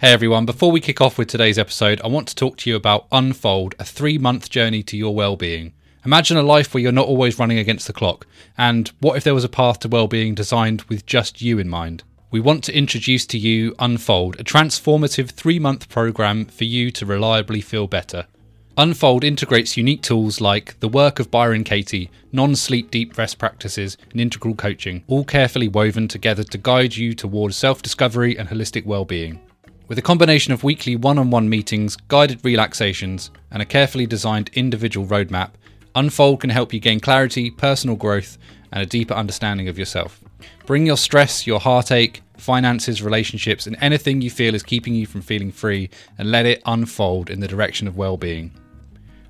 Hey everyone, before we kick off with today's episode, I want to talk to you about Unfold, a three month journey to your well being. Imagine a life where you're not always running against the clock, and what if there was a path to well being designed with just you in mind? We want to introduce to you Unfold, a transformative three month program for you to reliably feel better. Unfold integrates unique tools like the work of Byron Katie, non sleep deep rest practices, and integral coaching, all carefully woven together to guide you towards self discovery and holistic well being. With a combination of weekly one on one meetings, guided relaxations, and a carefully designed individual roadmap, Unfold can help you gain clarity, personal growth, and a deeper understanding of yourself. Bring your stress, your heartache, finances, relationships, and anything you feel is keeping you from feeling free and let it unfold in the direction of well being.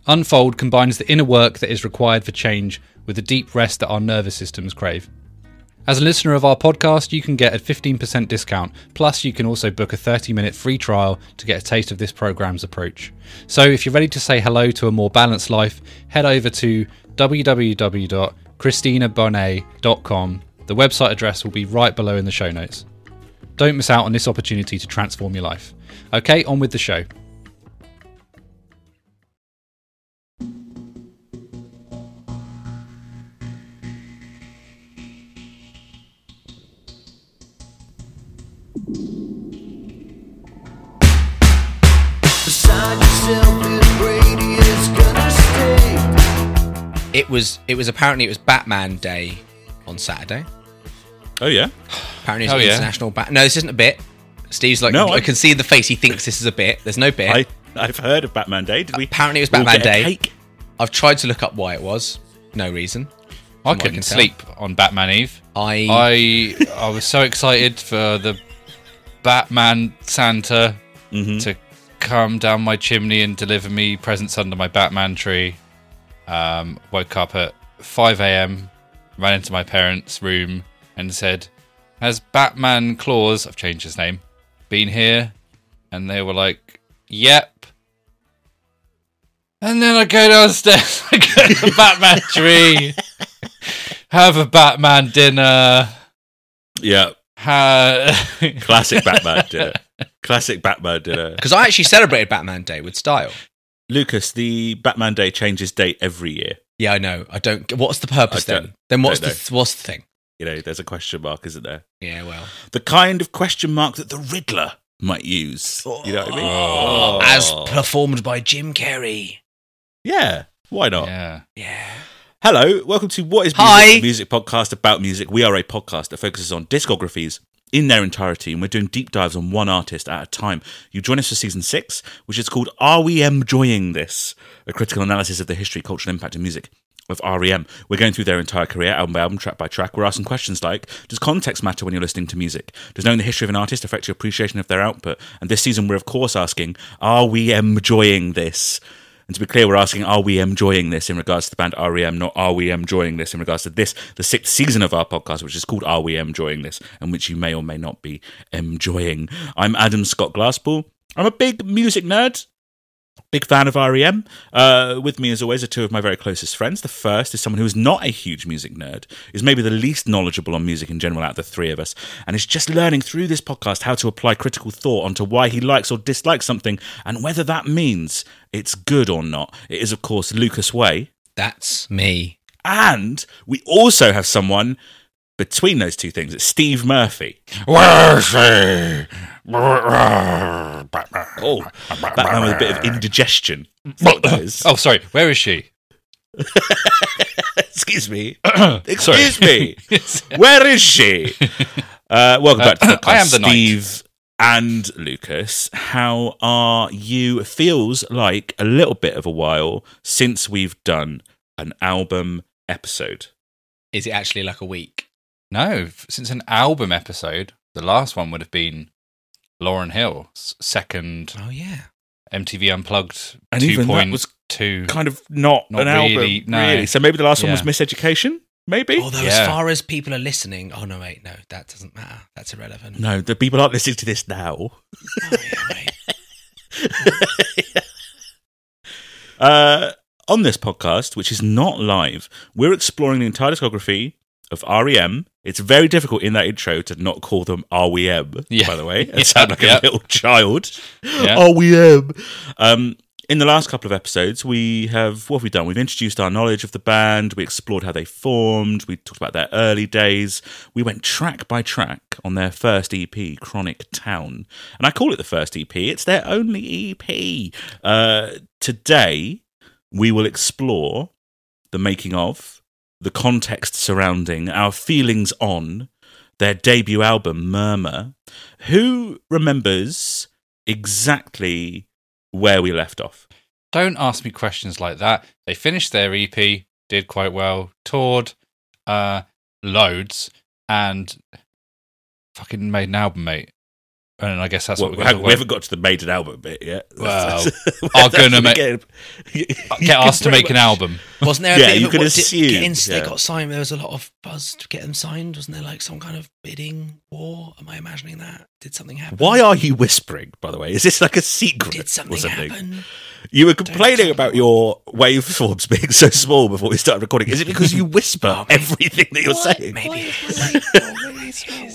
Unfold combines the inner work that is required for change with the deep rest that our nervous systems crave. As a listener of our podcast, you can get a 15% discount, plus, you can also book a 30 minute free trial to get a taste of this program's approach. So, if you're ready to say hello to a more balanced life, head over to www.christinabonnet.com. The website address will be right below in the show notes. Don't miss out on this opportunity to transform your life. Okay, on with the show. It was it was apparently it was Batman Day on Saturday. Oh yeah. Apparently it's Oh, yeah. International Bat. No, this isn't a bit. Steve's like, No, I, I- can see the face. He thinks this is a bit. There's no bit. I I've heard of Batman Day. Did we? Apparently it was Batman get a Day. cake? I've tried to look up why it was. No reason. I From what I couldn't can tell. sleep on Batman Eve. I I I was so excited for the Batman Santa Mm-hmm. to come down my chimney and deliver me presents under my Batman tree. Um, woke up at 5 a.m., ran into my parents' room and said, "Has Batman Claus, I've changed his name, been here?" And they were like, "Yep." And then I go downstairs, I go to the Batman tree, have a Batman dinner. Yeah. Ha- Classic Batman dinner. Classic Batman dinner. because I actually celebrated Batman Day with style. Lucas, the Batman Day changes date every year. Yeah, I know. I don't. What's the purpose I then? Then what's the what's the thing? You know, there's a question mark, isn't there? Yeah, well, The kind of question mark that the Riddler might use. You know what I mean? Oh. as performed by Jim Carrey. Yeah. Why not? yeah. Yeah. Hello, welcome to What is Music, Hi. music podcast about music. We are a podcast that focuses on discographies in their entirety, and we're doing deep dives on one artist at a time. You join us for season six, which is called Are We Enjoying This? A critical analysis of the history, cultural impact, and music of REM. We're going through their entire career, album by album, track by track. We're asking questions like Does context matter when you're listening to music? Does knowing the history of an artist affect your appreciation of their output? And this season, we're of course asking Are we enjoying this? And to be clear, we're asking, are we enjoying this in regards to the band REM, not are we enjoying this in regards to this, the sixth season of our podcast, which is called Are We Enjoying This, and which you may or may not be enjoying. I'm Adam Scott Glasspool. I'm a big music nerd. Big fan of REM. Uh, with me, as always, are two of my very closest friends. The first is someone who is not a huge music nerd, is maybe the least knowledgeable on music in general out of the three of us, and is just learning through this podcast how to apply critical thought onto why he likes or dislikes something and whether that means it's good or not. It is, of course, Lucas Way. That's me. And we also have someone between those two things. It's Steve Murphy. Oh, Batman with a bit of indigestion. That's what that is. Oh, sorry. Where is she? Excuse me. Excuse me. Where is she? Uh, welcome back to the podcast, I am the knight. Steve and Lucas. How are you? Feels like a little bit of a while since we've done an album episode. Is it actually like a week? No, since an album episode, the last one would have been Lauryn Hill's second Oh yeah. MTV Unplugged And even that was 2. Kind of not, Not an album, really, no. really. So maybe the last one was Yeah. Miseducation. Maybe. Although Yeah. as far as people are listening, oh no, wait, no, that doesn't matter. That's irrelevant. no, the people aren't listening to this now. Oh, yeah. Uh, on this podcast, which is not live, we're exploring the entire discography of REM. It's very difficult in that intro to not call them REM, Yeah. by the way, and Yeah, sound like yeah. a little child. Yeah. REM. Um, in the last couple of episodes, we have what have we done? We've introduced our knowledge of the band. We explored how they formed. We talked about their early days. We went track by track on their first EP, Chronic Town, and I call it the first EP. It's their only EP. Uh, today, we will explore the making of, the context surrounding, our feelings on their debut album, Murmur. Who remembers exactly where we left off? Don't ask me questions like that. They finished their EP, did quite well, toured uh, loads, and fucking made an album, mate. And I guess that's Well, what we, we're haven't, we haven't got to the made an album bit yet. Well, That's- are gonna make- get- get asked to make an album. Wasn't there a Yeah, bit you of a, could what, did- assume, getting- yeah. They got signed. There was a lot of buzz to get them signed. Wasn't there like some kind of bidding war? Am I imagining that? Did something happen? Why are you whispering, by the way? Is this like a secret Did or something, something? happen? You were complaining about your waveforms being so small before we started recording. Is it because you whisper everything that you're saying? Maybe.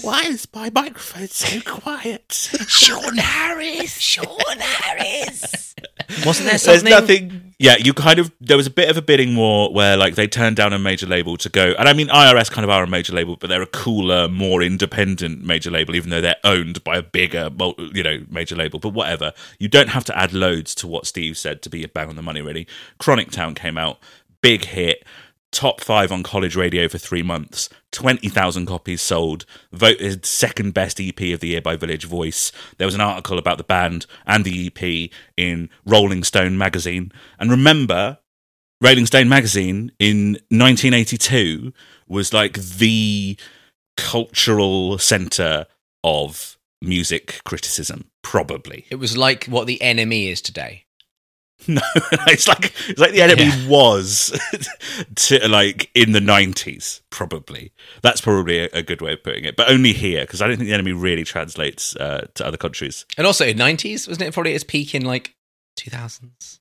Why is my microphone so quiet? Sean Harris. Sean Harris. Wasn't there There's something? nothing. Yeah, you kind of. There was a bit of a bidding war where, like, they turned down a major label to go. And I mean, IRS kind of are a major label, but they're a cooler, more independent major label, even though they're owned by a bigger, you know, major label. But whatever. You don't have to add loads to what Steve said to be a bang on the money, really. Chronic Town came out, big hit. Top five on college radio for three months, 20,000 copies sold, voted second best EP of the year by Village Voice. There was an article about the band and the EP in Rolling Stone magazine. And remember, Rolling Stone magazine in 1982 was like the cultural center of music criticism, probably. It was like what the NME is today. No, it's like it's like the NME Yeah. was to like in the nineties, probably. That's probably a, a good way of putting it, but only here because I don't think the NME really translates uh, to other countries. And also in nineties, wasn't it probably its peak in like two thousands?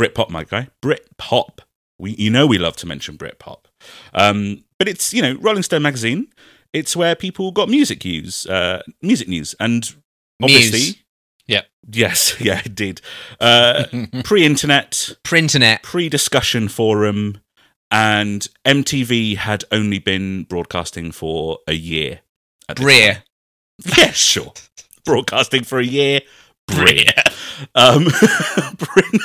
Britpop, my guy, Britpop. We you know we love to mention Britpop, um, but it's you know Rolling Stone magazine. It's where people got music news, uh, music news, and obviously. News. Yep. Yes, yeah, indeed. Uh, pre-internet, Pre-internet. pre-discussion forum, and MTV had only been broadcasting for a year. at Breer. Yeah, sure. broadcasting for a year. Brilliant. Um, print,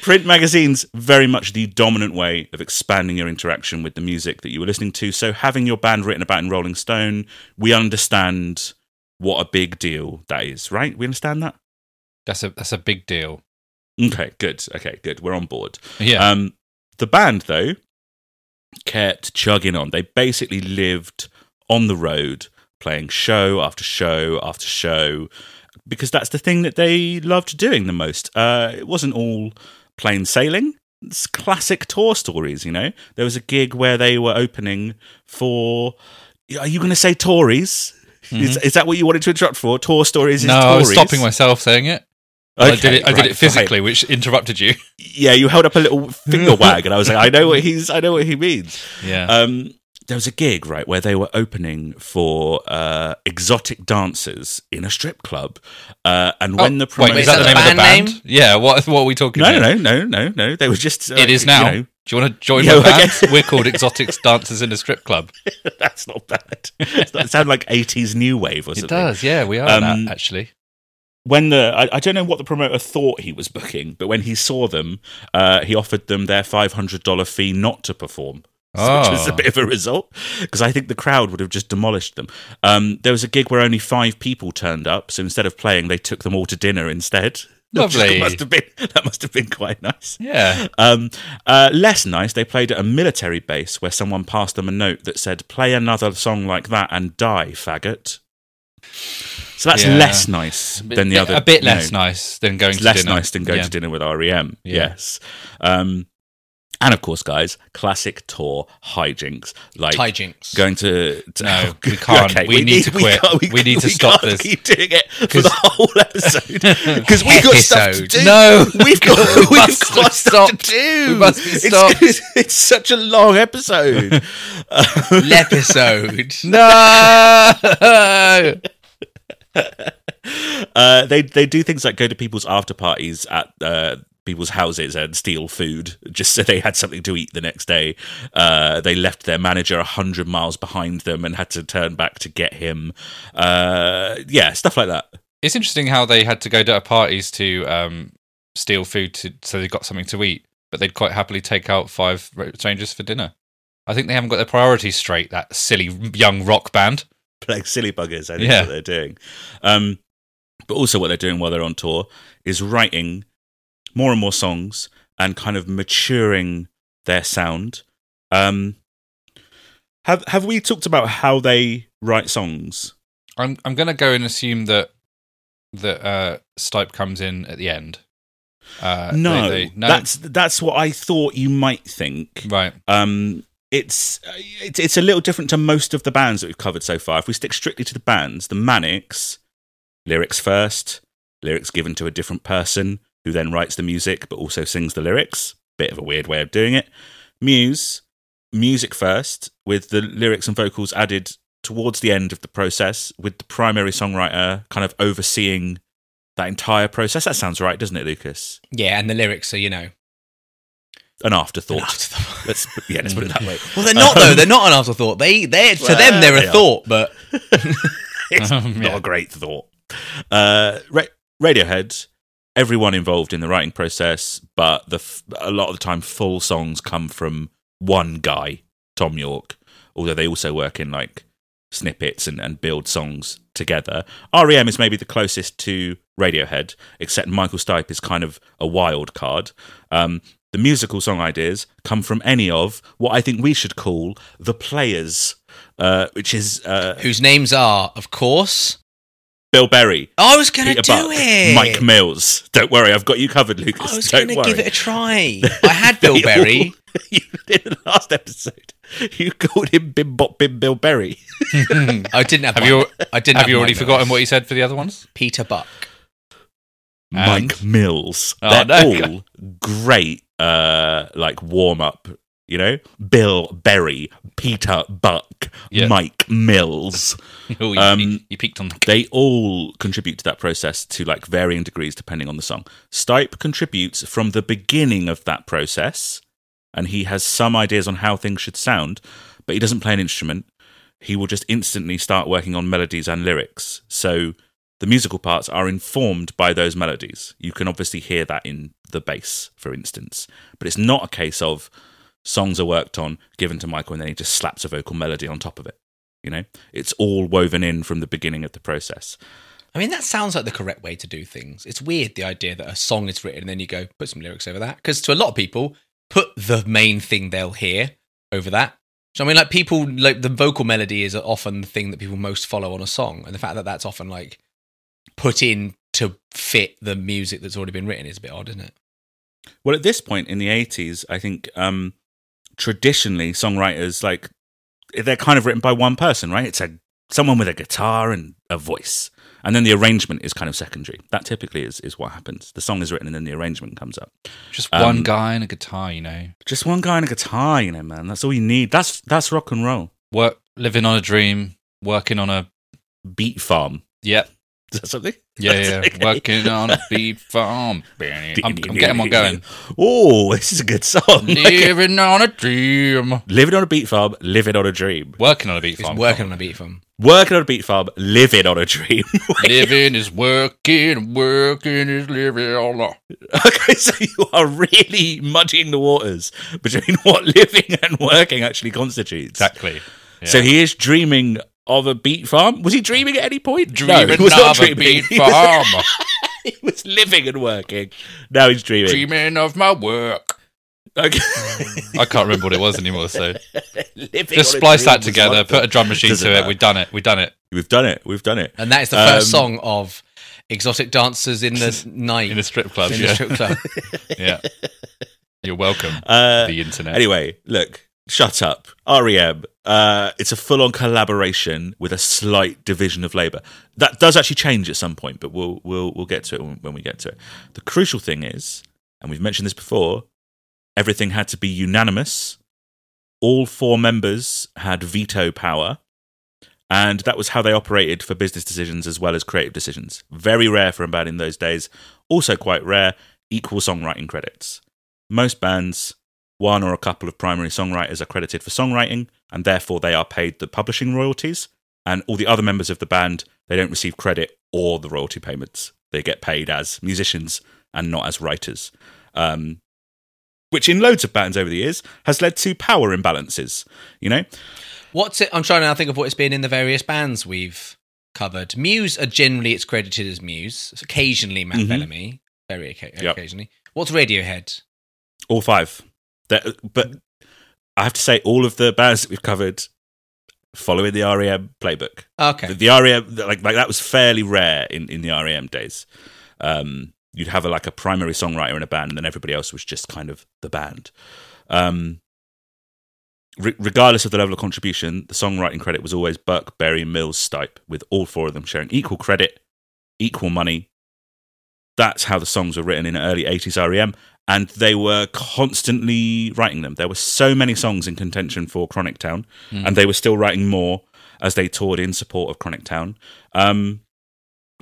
print magazines very much the dominant way of expanding your interaction with the music that you were listening to. So having your band written about in Rolling Stone, we understand what a big deal that is, right? We understand that. That's a that's a big deal. Okay, good. Okay, good. We're on board. Yeah. Um, the band, though, kept chugging on. They basically lived on the road, playing show after show after show, because that's the thing that they loved doing the most. Uh, it wasn't all plain sailing. It's classic tour stories, you know. There was a gig where they were opening for. Are you going to say Tories? Is, is that what you wanted to interrupt for? Tour stories? Is no, I was stopping myself saying it. I did it. I did it physically, which interrupted you. yeah, you held up a little finger wag, and I was like, I know what he's, I know what he means. Yeah. Um, there was a gig right where they were opening for uh, exotic dancers in a strip club, uh, and when the Oh, wait, promoter, is that the the name of the band band? name? Yeah. What What are we talking? no, here? no, no, no, no, they were just. Uh, It is you now. know, Do you want to join Yeah, my well, band? guess- We're called Exotics Dancers in a Strip Club. that's not bad. It sounds like eighties new wave or something. It does. Yeah, we are Um, that actually. when the I, I don't know what the promoter thought he was booking, but when he saw them, uh, he offered them their five hundred dollar fee not to perform. Which was a Oh. bit of a result because I think the crowd would have just demolished them. Um, there was a gig where only five people turned up, so instead of playing, they took them all to dinner instead. Lovely. that must have been that must have been quite nice. Yeah. Um, uh, less nice, they played at a military base where someone passed them a note that said, "Play another song like that and die, faggot." So that's Yeah. less nice than the other. A bit you know, less nice than going to less dinner. nice than going Yeah. to dinner with REM. Yeah. Yes. Um, And of course, guys, classic tour hijinks like Hijinks. going to, to No, we can't. We need to quit. We need to stop this. Keep doing it for the whole episode because we've got stuff to do. No. we've got We we've must got stuff to do. We must be It's- stopped. It's, it's such a long episode. episode. no. uh, they they do things like go to people's after parties at uh, people's houses and steal food just so they had something to eat the next day. Uh, they left their manager a hundred miles behind them and had to turn back to get him. Uh, yeah, stuff like that. It's interesting how they had to go to parties to um, steal food to, so they got something to eat, but they'd quite happily take out five strangers for dinner. I think they haven't got their priorities straight. That silly young rock band. Playing silly buggers. I think Yeah. what they're doing. Um, but also, what they're doing while they're on tour is writing more and more songs and kind of maturing their sound. Um, have Have we talked about how they write songs? I'm I'm going to go and assume that that uh, Stipe comes in at the end. Uh, no, they- no, that's that's what I thought you might think. right. Um, it's it's it's a little different to most of the bands that we've covered so far. If we stick strictly to the bands, the Manics, lyrics first, lyrics given to a different person who then writes the music but also sings the lyrics. Bit of a weird way of doing it. Muse, music first, with the lyrics and vocals added towards the end of the process, with the primary songwriter kind of overseeing that entire process. That sounds right, doesn't it, Lucas? Yeah, and the lyrics are, you know. An afterthought. an afterthought. Let's yeah, let's put it that way. Well, they're not though. They're not an afterthought. They, they to Well, them, they're they a are. thought. But it's Um, not yeah. a great thought. Uh, Ra- Radiohead, everyone involved in the writing process, but the a lot of the time, full songs come from one guy, Thom Yorke. Although they also work in like snippets and, and build songs together. REM is maybe the closest to Radiohead, except Michael Stipe is kind of a wild card. Um, the musical song ideas come from any of what I think we should call the players, uh, which is uh, whose names are, of course. Bill Berry, I was going to do Buck, it. Mike Mills. Don't worry, I've got you covered, Lucas. I was going to give it a try. I had Bill Berry. all- you, in the last episode, you called him Bim Bop Bim Bill Berry. I didn't have. Have Mike- you I didn't. have you Mike already Mills. forgotten what he said for the other ones? Peter Buck. And? Mike Mills. Oh, They're no. all great, uh, like warm up. You know, Bill Berry, Peter Buck, Yeah. Mike Mills. Oh, you, Um, you, you peaked on. they all contribute to that process to like varying degrees depending on the song. Stipe contributes from the beginning of that process, and he has some ideas on how things should sound, but he doesn't play an instrument. He will just instantly start working on melodies and lyrics. So the musical parts are informed by those melodies. You can obviously hear that in the bass, for instance, but it's not a case of songs are worked on, given to Michael, and then he just slaps a vocal melody on top of it. You know, it's all woven in from the beginning of the process. I mean, that sounds like the correct way to do things. It's weird the idea that a song is written and then you go put some lyrics over that. Because to a lot of people, put the main thing they'll hear over that. So I mean, like people like the vocal melody is often the thing that people most follow on a song, and the fact that that's often like put in to fit the music that's already been written is a bit odd, isn't it? Well, at this point in the 80s, I think um, traditionally songwriters, like, they're kind of written by one person, right? It's a someone with a guitar and a voice. And then the arrangement is kind of secondary. That typically is, is what happens. The song is written and then the arrangement comes up. Just Um, one guy and a guitar, you know. Just one guy and a guitar, you know, man. That's all you need. That's that's rock and roll. Work, living on a dream, working on a. Beat farm. Yep. Is that something? Yeah, yeah. okay. Working on a beat farm. I'm, I'm getting one going. Oh, this is a good song. Living on a dream. living on a beat farm, living on a dream. Working on a beat It's farm. working on a beat from. Working on a beat farm, living on a dream. Living is working, working is living. on a- Okay, so you are really muddying the waters between what living and working actually constitutes. Exactly. Yeah. So he is dreaming of a beat farm. Was he dreaming at any point? dreaming no, he was not of dreaming. was- farm. He was living and working. Now he's dreaming. dreaming of my work. Okay. I can't remember what it was anymore. So just splice that together, put a drum machine Doesn't to it. matter. We've done it. We've done it We've done it. We've done it. And that is the first Um, song of Exotic Dancers in the Night. in a strip club. in yeah. the strip club. yeah. You're welcome. Uh, the internet. Anyway, look, shut up. REM. Uh, it's a full-on collaboration with a slight division of labour. That does actually change at some point, but we'll we'll we'll get to it when, when we get to it. The crucial thing is, and we've mentioned this before, everything had to be unanimous. All four members had veto power, and that was how they operated for business decisions as well as creative decisions. Very rare for a band in those days. Also quite rare, equal songwriting credits. Most bands one or a couple of primary songwriters are credited for songwriting, and therefore they are paid the publishing royalties. And all the other members of the band, they don't receive credit or the royalty payments. They get paid as musicians and not as writers. Um, which in loads of bands over the years has led to power imbalances. You know, What's it? I'm trying to now think of what it's been in the various bands we've covered. Muse are generally it's credited as Muse. Occasionally Matt Mhm. Bellamy, very occa- Yep. occasionally. What's Radiohead? all five. That- but I have to say, all of the bands that we've covered following the REM playbook. Okay, The, the REM, like, like that was fairly rare in, in the REM days. Um, you'd have a, like a primary songwriter in a band, and then everybody else was just kind of the band. Um, re- regardless of the level of contribution, the songwriting credit was always Buck, Berry, Mills, Stipe, with all four of them sharing equal credit, equal money. That's how the songs were written in early 80s REM, and they were constantly writing them. There were so many songs in contention for Chronic Town, and they were still writing more as they toured in support of Chronic Town. Um,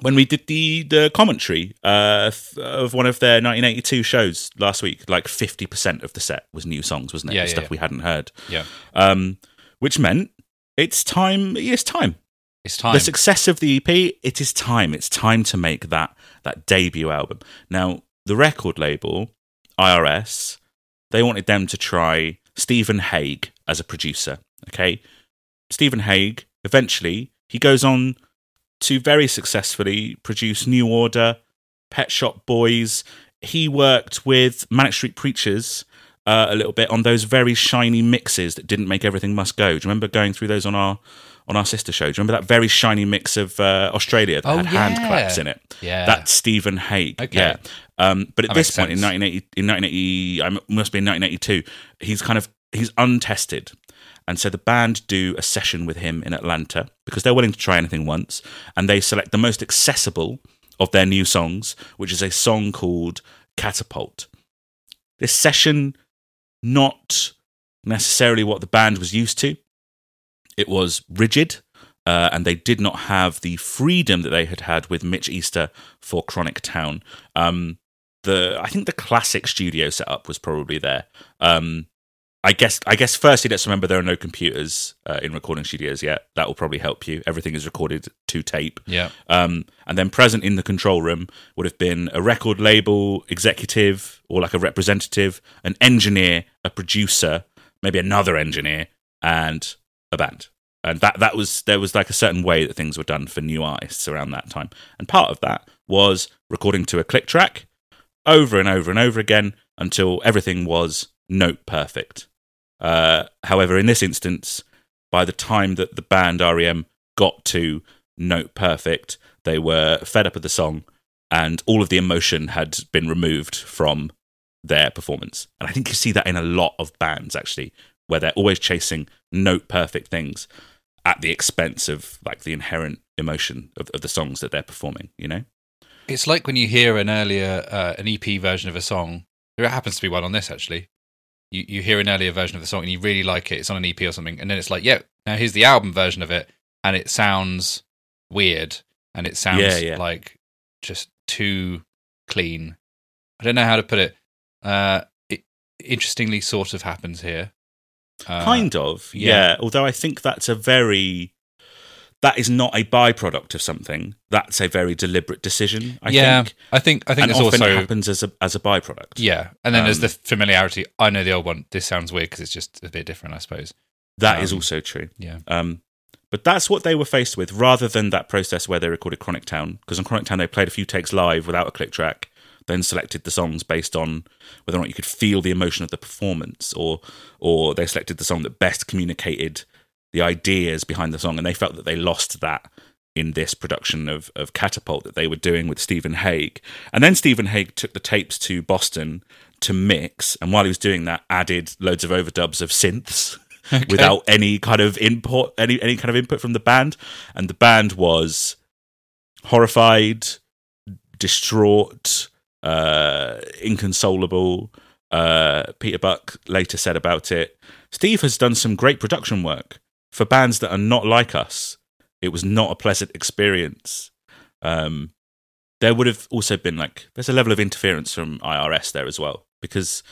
when we did the the commentary uh, of one of their 1982 shows last week, like 50% of the set was new songs, wasn't it? Yeah, yeah, stuff yeah. we hadn't heard. Yeah. Um, which meant it's time. It's time. It's time. The success of the EP, it is time. It's time to make that that debut album. Now, the record label, IRS, they wanted them to try Stephen Hague as a producer. Okay, Stephen Hague eventually he goes on to very successfully produce New Order, Pet Shop Boys. He worked with Manic Street Preachers uh, a little bit on those very shiny mixes that didn't make everything must go. Do you remember going through those on our on our sister show? Do you remember that very shiny mix of uh, Australia that Oh, had hand claps in it? Yeah. that's Stephen Hague. Okay. Yeah, um, but at That this point in 1980, in 1980, I must be in 1982. He's kind of he's untested, and so the band do a session with him in Atlanta because they're willing to try anything once, and they select the most accessible of their new songs, which is a song called Catapult. This session, not necessarily what the band was used to. It was rigid, uh, and they did not have the freedom that they had had with Mitch Easter for Chronic Town. Um, the I think the classic studio setup was probably there. Um, I guess I guess firstly, let's remember there are no computers uh, in recording studios yet. That will probably help you. Everything is recorded to tape. yeah. Um, and then present in the control room would have been a record label executive or like a representative, an engineer, a producer, maybe another engineer, and a band. And that that was there was like a certain way that things were done for new artists around that time. And part of that was recording to a click track over and over and over again until everything was note perfect. Uh, however, in this instance, by the time that the band REM got to note perfect, they were fed up with the song and all of the emotion had been removed from their performance. And I think you see that in a lot of bands actually, where they're always chasing note perfect things at the expense of like the inherent emotion of, of the songs that they're performing, you know? It's like when you hear an earlier uh, an EP version of a song. There happens to be one on this actually. You you hear an earlier version of the song and you really like it. It's on an EP or something, and then it's like, yeah, now here's the album version of it, and it sounds weird and it sounds Yeah, yeah. like just too clean. I don't know how to put it. Uh, it interestingly sort of happens here. Uh, kind of, yeah. yeah. Although I think that's a very that is not a byproduct of something. That's a very deliberate decision. I yeah, think, I think I think and there's often also happens as a as a byproduct. yeah, and then there's Um, the familiarity. I know the old one. This sounds weird because it's just a bit different, I suppose. That is Um, also true. Yeah. Um, but that's what they were faced with, rather than that process where they recorded Chronic Town. Because on Chronic Town, they played a few takes live without a click track, then selected the songs based on whether or not you could feel the emotion of the performance, or or they selected the song that best communicated the ideas behind the song, and they felt that they lost that in this production of of Catapult that they were doing with Stephen Hague. And then Stephen Hague took the tapes to Boston to mix, and while he was doing that, added loads of overdubs of synths without any kind of input, any any kind of input from the band, and the band was horrified, distraught, uh, inconsolable. Uh, Peter Buck later said about it Steve has done some great production work for bands that are not like us. It was not a pleasant experience. Um, there would have also been like there's a level of interference from IRS there as well because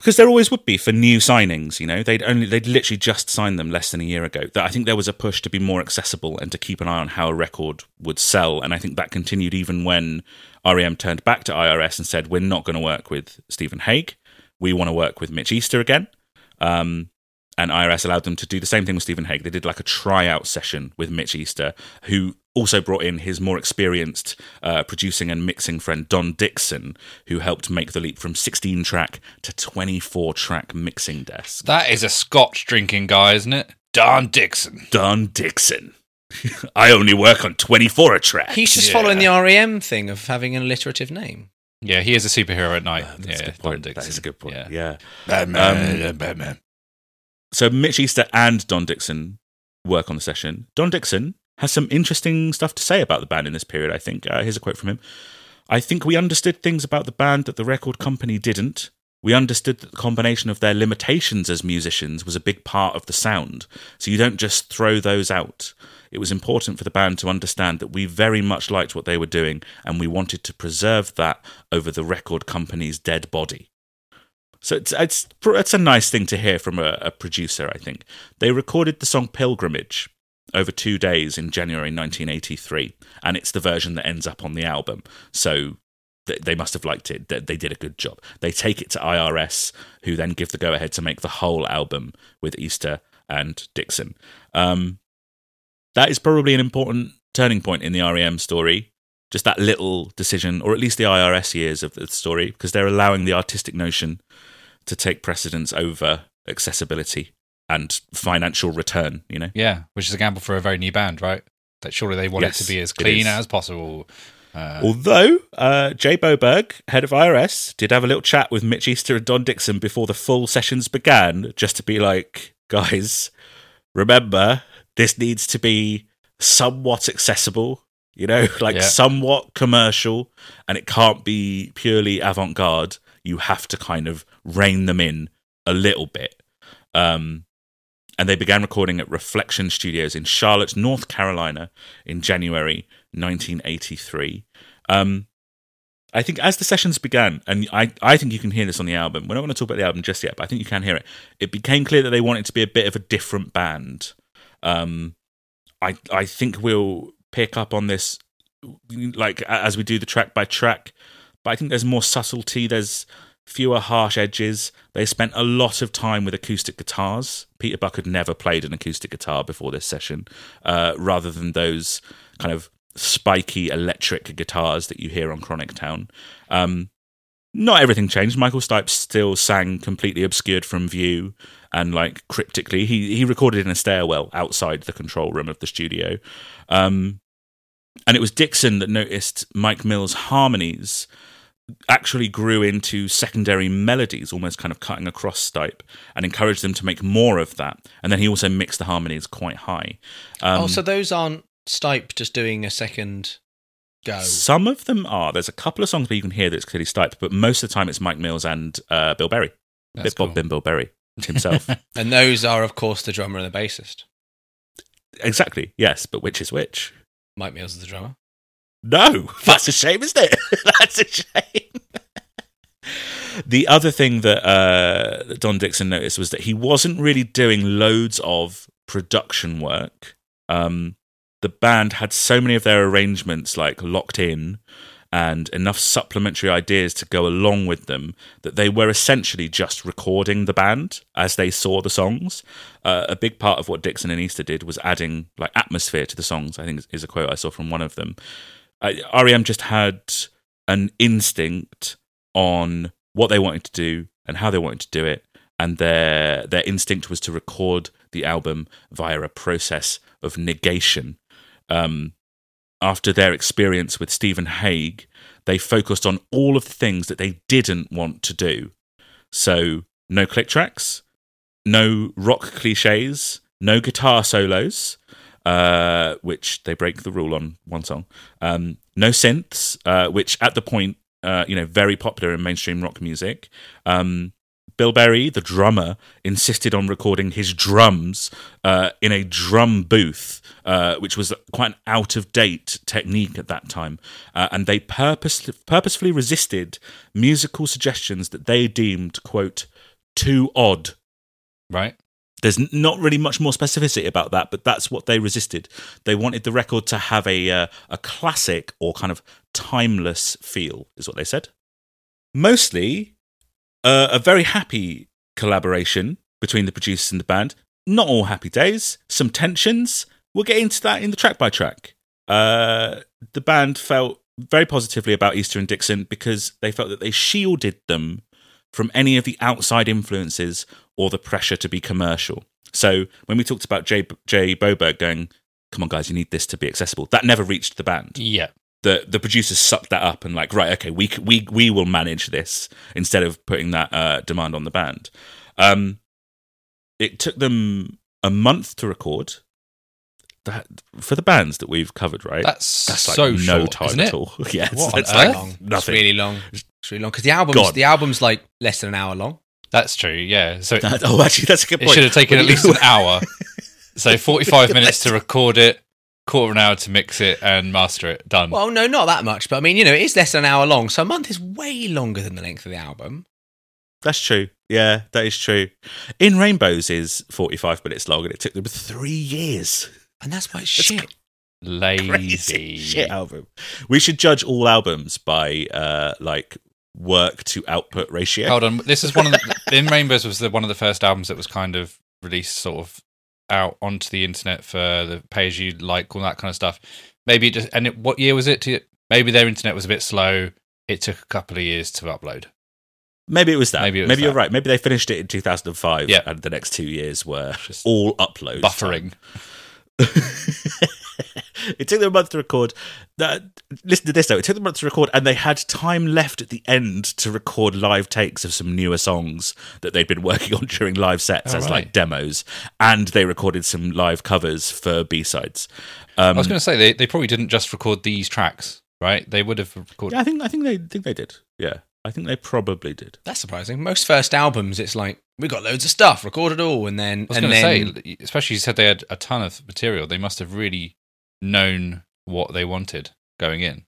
because there always would be for new signings. You know, they'd only they'd literally just signed them less than a year ago. That I think there was a push to be more accessible and to keep an eye on how a record would sell, and I think that continued even when REM turned back to IRS and said we're not going to work with Stephen Hague, we want to work with Mitch Easter again. Um, and IRS allowed them to do the same thing with Stephen Hague. They did like a tryout session with Mitch Easter, who also brought in his more experienced uh, producing and mixing friend Don Dixon, who helped make the leap from 16 track to 24 track mixing desk. That is a Scotch drinking guy, isn't it? Don Dixon. Don Dixon. I only work on 24 a track. He's just Yeah. following the REM thing of having an alliterative name. Yeah, he is a superhero at night. That's yeah, a good Don point. Dixon. That is a good point. Yeah. Yeah. Batman. Um, Batman. So Mitch Easter and Don Dixon work on the session. Don Dixon has some interesting stuff to say about the band in this period, I think. Uh, here's a quote from him. I think we understood things about the band that the record company didn't. We understood that the combination of their limitations as musicians was a big part of the sound. So you don't just throw those out. It was important for the band to understand that we very much liked what they were doing and we wanted to preserve that over the record company's dead body. So it's it's it's a nice thing to hear from a, a producer. I think they recorded the song "Pilgrimage" over two days in January 1983, and it's the version that ends up on the album. So th- they must have liked it. They they did a good job. They take it to IRS, who then give the go ahead to make the whole album with Easter and Dixon. Um, that is probably an important turning point in the REM story. Just that little decision, or at least the IRS years of the story, because they're allowing the artistic notion to take precedence over accessibility and financial return. You know, Yeah, which is a gamble for a very new band, right? That surely they want Yes, it to be as clean as possible. Uh, Although uh, Jay Boberg, head of IRS, did have a little chat with Mitch Easter and Don Dixon before the full sessions began, just to be like, guys, remember this needs to be somewhat accessible, you know, like Yeah. somewhat commercial, and it can't be purely avant garde. You have to kind of rein them in a little bit. Um, and they began recording at Reflection Studios in Charlotte, North Carolina, in January 1983. Um, I think as the sessions began, and I, I think you can hear this on the album. We're not going to talk about the album just yet, but I think you can hear it. It became clear that they wanted to be a bit of a different band. Um, I I think we'll pick up on this like as we do the track by track, but I think there's more subtlety. There's fewer harsh edges. They spent a lot of time with acoustic guitars. Peter Buck had never played an acoustic guitar before this session, uh, rather than those kind of spiky electric guitars that you hear on Chronic Town. Um, not everything changed. Michael Stipe still sang completely obscured from view and like cryptically. He he recorded in a stairwell outside the control room of the studio. Um, and it was Dixon that noticed Mike Mills' harmonies actually grew into secondary melodies, almost kind of cutting across Stipe, and encouraged them to make more of that. And then he also mixed the harmonies quite high. Um, oh, so those aren't Stipe just doing a second go. Some of them are. There's a couple of songs where you can hear that it's clearly Stipe, but most of the time it's Mike Mills and uh, Bill Berry. That's Bob cool. Bim Bill Berry himself. And those are, of course, the drummer and the bassist. exactly, yes, but which is which? Mike Mills is the drummer. No, that's a shame, isn't it? that's a shame. the other thing that, uh, Don Dixon noticed was that he wasn't really doing loads of production work. Um, the band had so many of their arrangements like locked in and enough supplementary ideas to go along with them that they were essentially just recording the band as they saw the songs. Uh, a big part of what Dixon and Easter did was adding like atmosphere to the songs. I think is a quote I saw from one of them. REM just had an instinct on what they wanted to do and how they wanted to do it, and their their instinct was to record the album via a process of negation. Um, after their experience with Stephen Hague, they focused on all of the things that they didn't want to do. So, no click tracks, no rock cliches, no guitar solos, uh, which they break the rule on one song. Um, no synths, uh, which at the point, uh, you know, very popular in mainstream rock music. Um, Bill Berry, the drummer, insisted on recording his drums uh, in a drum booth, uh, which was quite an out of date technique at that time. Uh, and they purpose- purposefully resisted musical suggestions that they deemed, quote, too odd Right. There's not really much more specificity about that, but that's what they resisted. They wanted the record to have a uh, a classic or kind of timeless feel, is what they said. Mostly, uh, a very happy collaboration between the producers and the band. Not all happy days. Some tensions. We'll get into that in the track by track. Uh, the band felt very positively about Easter and Dixon because they felt that they shielded them from any of the outside influences or the pressure to be commercial. So when we talked about Jay, Jay Boberg going, come on guys, you need this to be accessible, that never reached the band. Yeah. The the producers sucked that up and like, right, okay, we we we will manage this instead of putting that uh, demand on the band. Um, it took them a month to record. That for the bands that we've covered, right? That's, That's like so no short, time isn't at all. Yeah, What it's on like earth? long. It's nothing. really long. It's really long because the album's God. the album's like less than an hour long. That's true. Yeah. So it, oh, actually, that's a good point. it should have taken at least an hour. So 45 minutes to record it, quarter of an hour to mix it and master it. Done. Well, no, not that much, but I mean, you know, it is less than an hour long, so a month is way longer than the length of the album. That's true. Yeah, that is true. In Rainbows is 45 minutes long and it took them three years. And that's why it's That's shit. Crazy Lazy. shit album. We should judge all albums by uh like work to output ratio. Hold on. This is one of the. In Rainbows was the, one of the first albums that was kind of released sort of out onto the internet for the pay as you like, all that kind of stuff. Maybe it just. And it, what year was it? To, maybe their internet was a bit slow. It took a couple of years to upload. Maybe it was that. Maybe Maybe, it was you're right. Maybe they finished it in 2005 Yeah. and the next two years were Just all uploads. Buffering. it took them a month to record. That listen to this though. It took them a month to record, and they had time left at the end to record live takes of some newer songs that they'd been working on during live sets Oh, as right. like demos, and they recorded some live covers for B sides. Um, I was going to say they, they probably didn't just record these tracks, right? They would have recorded. yeah, I think I think they think they did. Yeah, I think they probably did. That's surprising. Most first albums, it's like we got loads of stuff, record it all, and then I was and going to then say, especially you said they had a ton of material. They must have really known what they wanted going in.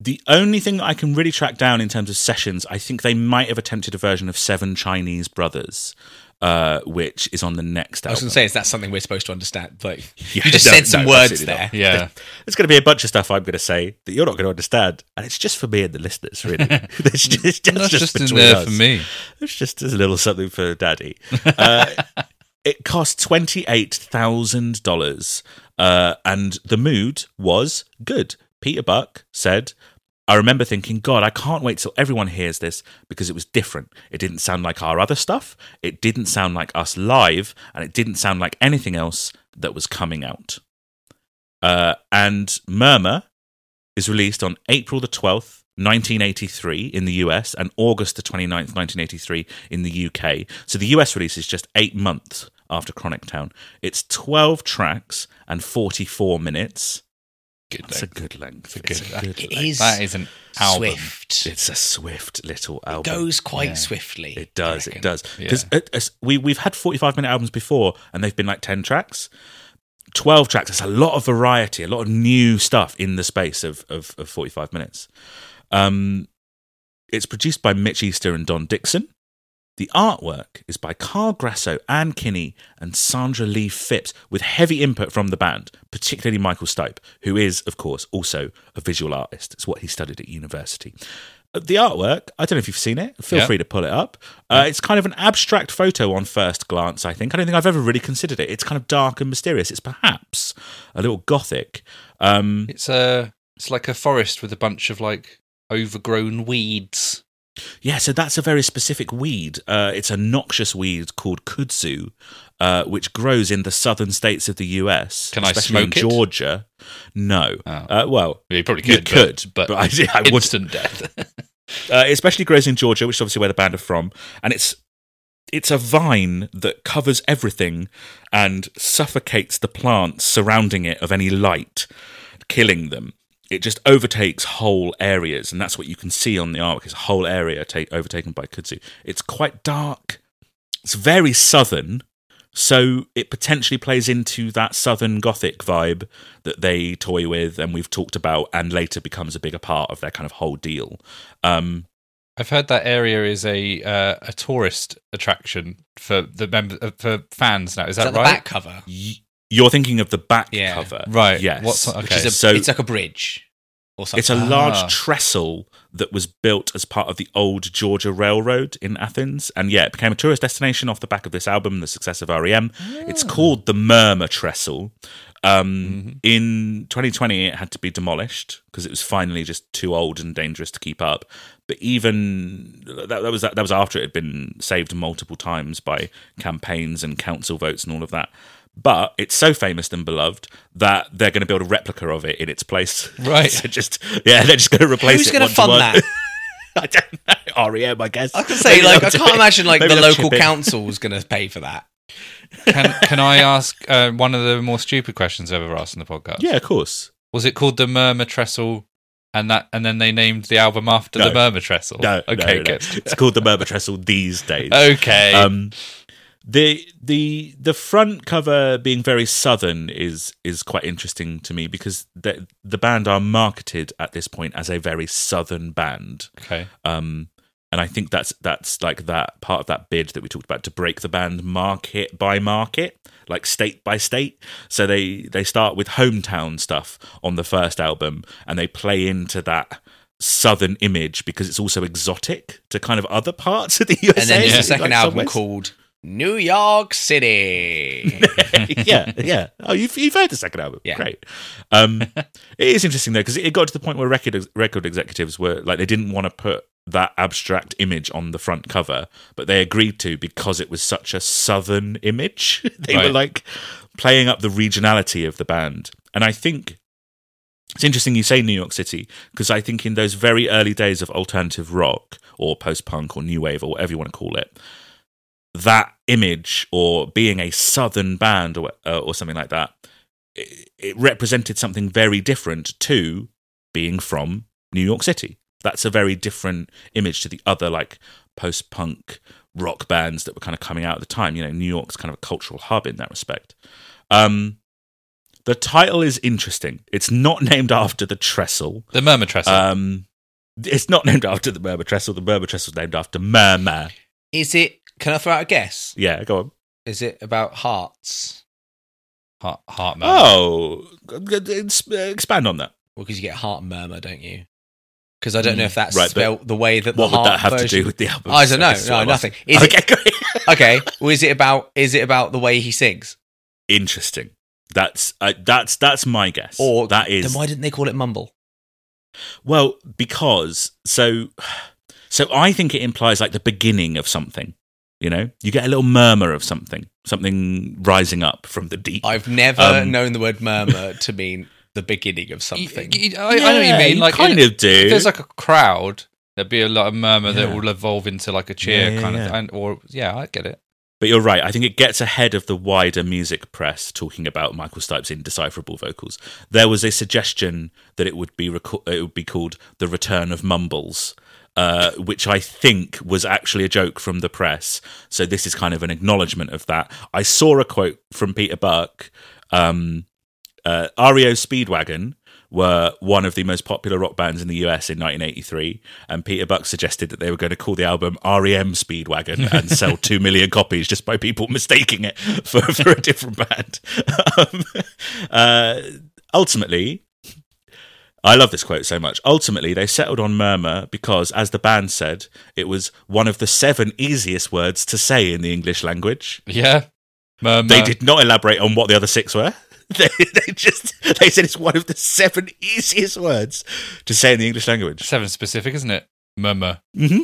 The only thing I can really track down in terms of sessions, I think they might have attempted a version of Seven Chinese Brothers, uh, which is on the next I was album. going to say, is that something we're supposed to understand? Like Yeah, you just no, said some no, words there. not. Yeah. There's going to be a bunch of stuff I'm going to say that you're not going to understand, and it's just for me and the listeners, really. it's just, it's That's just, in between there us. for me. It's just a little something for Daddy. Uh, it cost twenty eight thousand dollars, uh, and the mood was good. Peter Buck said. I remember thinking, God, I can't wait till everyone hears this because it was different. It didn't sound like our other stuff. It didn't sound like us live, and it didn't sound like anything else that was coming out. Uh, and Murmur is released on April the 12th, 1983 in the US and August the 29th, 1983 in the UK. So the US release is just eight months after Chronic Town. It's 12 tracks and 44 minutes. Good It's a good length. It's a good- It length. is That is an album. swift. It's a swift little album. It goes quite Yeah. swiftly. It does. It reckon. does. Yeah. Because we we've had forty five minute albums before, and they've been like ten tracks. 12 tracks. There's a lot of variety, a lot of new stuff in the space of, of, of 45 minutes. Um, it's produced by Mitch Easter and Don Dixon. The artwork is by Carl Grasso, Anne Kinney, and Sandra Lee Phipps, with heavy input from the band, particularly Michael Stipe, who is, of course, also a visual artist. It's what he studied at university. Uh, The artwork, I don't know if you've seen it. Feel free to pull it up. Uh, it's kind of an abstract photo on first glance, I think. I don't think I've ever really considered it. It's kind of dark and mysterious. It's perhaps a little gothic. Um, It's a it's like a forest with a bunch of like overgrown weeds Yeah, so that's a very specific weed. Uh, it's a noxious weed called kudzu, uh, which grows in the southern states of the US. Can I especially smoke it? Georgia? No. Oh. Uh, well, you probably you could, could, but, but, I, I would. instant death. Uh, it especially grows in Georgia, which is obviously where the band are from, and it's it's a vine that covers everything and suffocates the plants surrounding it of any light, killing them. It just overtakes whole areas, and that's what you can see on the artwork. It's a whole area ta- overtaken by kudzu. It's quite dark. It's very southern, so it potentially plays into that southern gothic vibe that they toy with, and we've talked about, and later becomes a bigger part of their kind of whole deal. Um, I've heard that area is a uh, a tourist attraction for the member uh, for fans now. Is Is that, that the right? back cover? y- you're thinking of the back Yeah. cover, Right. Yes, What's- Which is a, so it's like a bridge or something. It's a large Ah. trestle that was built as part of the old Georgia Railroad in Athens. And yeah, it became a tourist destination off the back of this album, the success of REM. It's called the Murmur Trestle. Um, In 2020, it had to be demolished because it was finally just too old and dangerous to keep up. But even that, that was that was after it had been saved multiple times by campaigns and council votes and all of that. But it's so famous and beloved that they're going to build a replica of it in its place. Right. so just yeah, they're just going to replace Who's it. Who's going to fund that? I don't know. REM, I guess. I can say, Maybe like, I can't it. imagine like Maybe the local council was going to pay for that. Can Can I ask uh, one of the more stupid questions I've ever asked in the podcast? Yeah, of course. Was it called the Murmur Trestle, and that and then they named the album after No. the Murmur Trestle? No, Okay. no, no, no. It's called the Murmur Trestle these days. Okay. Um, the the the front cover being very southern is is quite interesting to me because the the band are marketed at this point as a very southern band. okay. Um, and I think that's that's like that part of that bid that we talked about to break the band market by market, like state by state. So they they start with hometown stuff on the first album, and they play into that southern image because it's also exotic to kind of other parts of the USA. And then there's a second like, album ways. called New York City. yeah, yeah. Oh, you've, you've heard the second album. Yeah. Great. Um, it is interesting though because it got to the point where record record executives were like they didn't want to put that abstract image on the front cover, but they agreed to because it was such a southern image. they were like playing up the regionality of the band, and I think. It's interesting you say New York City because I think in those very early days of alternative rock or post punk or new wave or whatever you want to call it, that image or being a southern band or uh, or something like that it, it represented something very different to being from New York City that's a very different image to the other like post punk rock bands that were kind of coming out at the time you know New York's kind of a cultural hub in that respect um the title is interesting it's not named after the trestle The Murmur Trestle. um it's not named after the Murmur Trestle. The Murmur Trestle is named after Murmur. Is it? Can I throw out a guess? Yeah, go on. Is it about hearts? Heart, heart Murmur. Oh, g- g- ex- expand on that. Well, because you get heart murmur, don't you? Because I don't know if that's Mm, Right, spelled the way that What the would that heart have to do with the album? I don't know. No, nothing. Is okay, it great. okay? Well, is it about? Is it about the way he sings, Interesting. That's uh, that's that's my guess. or that is Then why didn't they call it mumble? well because so so I think it implies like the beginning of something. You know, you get a little murmur of something, something rising up from the deep. I've never Um, known the word murmur to mean the beginning of something. I know what you Yeah, mean. you Like kind in- of do. If there's like a crowd, there'd be a lot of murmur that will evolve into like a cheer Yeah, yeah, kind yeah. of, and, or yeah, I get it. But you're right. I think it gets ahead of the wider music press talking about Michael Stipe's indecipherable vocals. There was a suggestion that it would be reco- it would be called "The Return of Mumbles," uh, which I think was actually a joke from the press. So this is kind of an acknowledgement of that. I saw a quote from Peter Buck. Um, uh, REO Speedwagon were one of the most popular rock bands in the US in 1983, and Peter Buck suggested that they were going to call the album REM Speedwagon and sell two million copies just by people mistaking it for, for a different band. Um, uh, ultimately, I love this quote so much. Ultimately, they settled on Murmur because, as the band said, it was one of the seven easiest words to say in the English language. Yeah, murmur. They did not elaborate on what the other six were. They, they just they said it's one of the seven easiest words to say in the English language. seven specific, isn't it? Murmur. hmm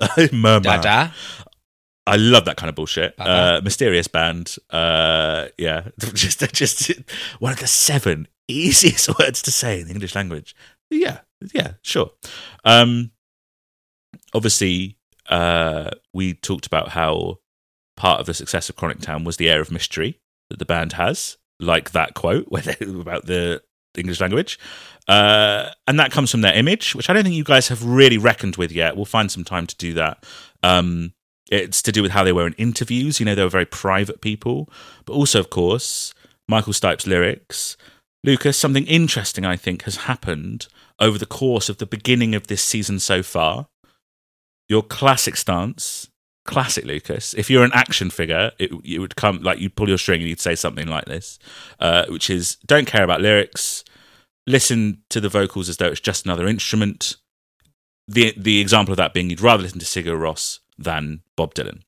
Murmur. Dada. I love that kind of bullshit. Uh-huh. Uh, mysterious band. Uh, yeah, just just one of the seven easiest words to say in the English language. Yeah, yeah, sure. Um, obviously, uh, we talked about how part of the success of Chronic Town was the air of mystery that the band has, like that quote where about the English language. Uh, and that comes from their image, which I don't think you guys have really reckoned with yet. We'll find some time to do that. Um, it's to do with how they were in interviews. You know, they were very private people. But also, of course, Michael Stipe's lyrics. Lucas, something interesting I think has happened over the course of the beginning of this season so far. Your classic stance, classic Lucas. If you're an action figure, it, it would come like you'd pull your string and you'd say something like this, uh, which is don't care about lyrics, listen to the vocals as though it's just another instrument. The the example of that being you'd rather listen to Sigur Rós than Bob Dylan.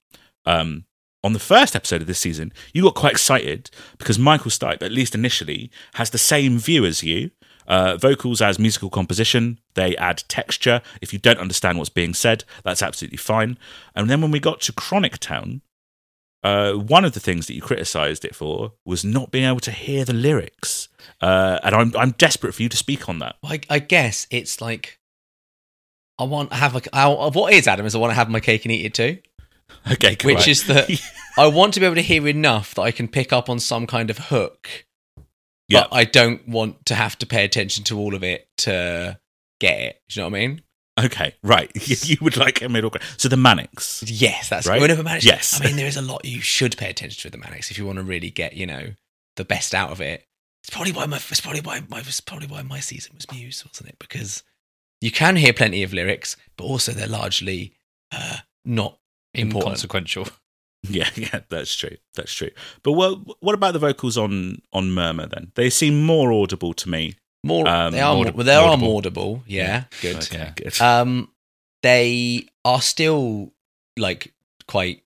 Um, on the first episode of this season, you got quite excited because Michael Stipe, at least initially, has the same view as you. Uh, vocals as musical composition, they add texture. If you don't understand what's being said, that's absolutely fine. And then when we got to Chronic Town, uh, one of the things that you criticised it for was not being able to hear the lyrics. Uh, and I'm, I'm desperate for you to speak on that. I, I guess it's like I want to have I, what is Adam is I want to have my cake and eat it too, Okay, which is that I want to be able to hear enough that I can pick up on some kind of hook, yeah. but I don't want to have to pay attention to all of it to get it. Do you know what I mean? Okay, right. you would like a middle ground. So the Manics. Yes, that's Right? Whenever managed. Yes. I mean there is a lot you should pay attention to with the Manics if you want to really get you know the best out of it. It's probably why my it's probably why my it's probably why my season was Muse, wasn't it? Because you can hear plenty of lyrics, but also they're largely uh, not important. Inconsequential. Yeah, yeah, that's true. That's true. But what what about the vocals on on Murmur then? They seem more audible to me. More, Um, they are, maud- more, they are maudable. maudable. Yeah, good. Okay, Yeah. good. Um, they are still like quite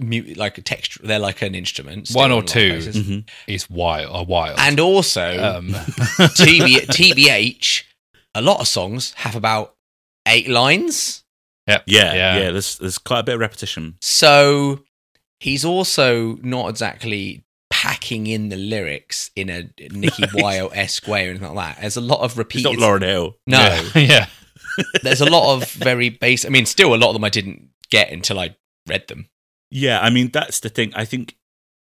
mute, like a texture. They're like an instrument. One or lot two. places. Mhm. Is wild. A wild. and also um, TB, TBH. A lot of songs have about eight lines, Yep. Yeah, Yeah. yeah, There's there's quite a bit of repetition. so he's also not exactly packing in the lyrics in a Nicky Wyo esque way or anything like that. There's a lot of It's repeated. not Lauryn Hill. no, yeah. yeah. there's a lot of very basic. I mean, still a lot of them I didn't get until I read them. Yeah, I mean that's the thing. I think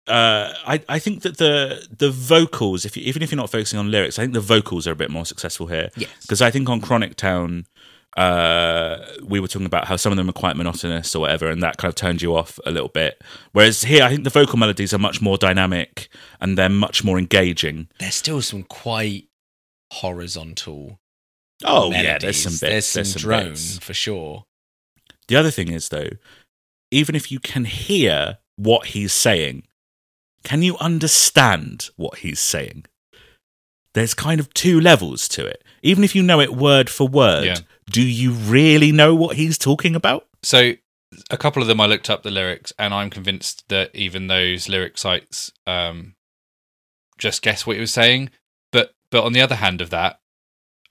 uh, I I think that the the vocals, if you, even if you're not focusing on lyrics, I think the vocals are a bit more successful here. Yes. because I think on Chronic Town, uh, we were talking about how some of them are quite monotonous or whatever, and that kind of turned you off a little bit. Whereas here, I think the vocal melodies are much more dynamic and they're much more engaging. There's still some quite horizontal. Oh melodies. yeah, there's some bits. There's some there's some drone bits. for sure. The other thing is though, even if you can hear what he's saying, can you understand what he's saying? There's kind of two levels to it. Even if you know it word for word, Yeah. do you really know what he's talking about? So a couple of them I looked up the lyrics and I'm convinced that even those lyric sites um just guess what he was saying. But but on the other hand of that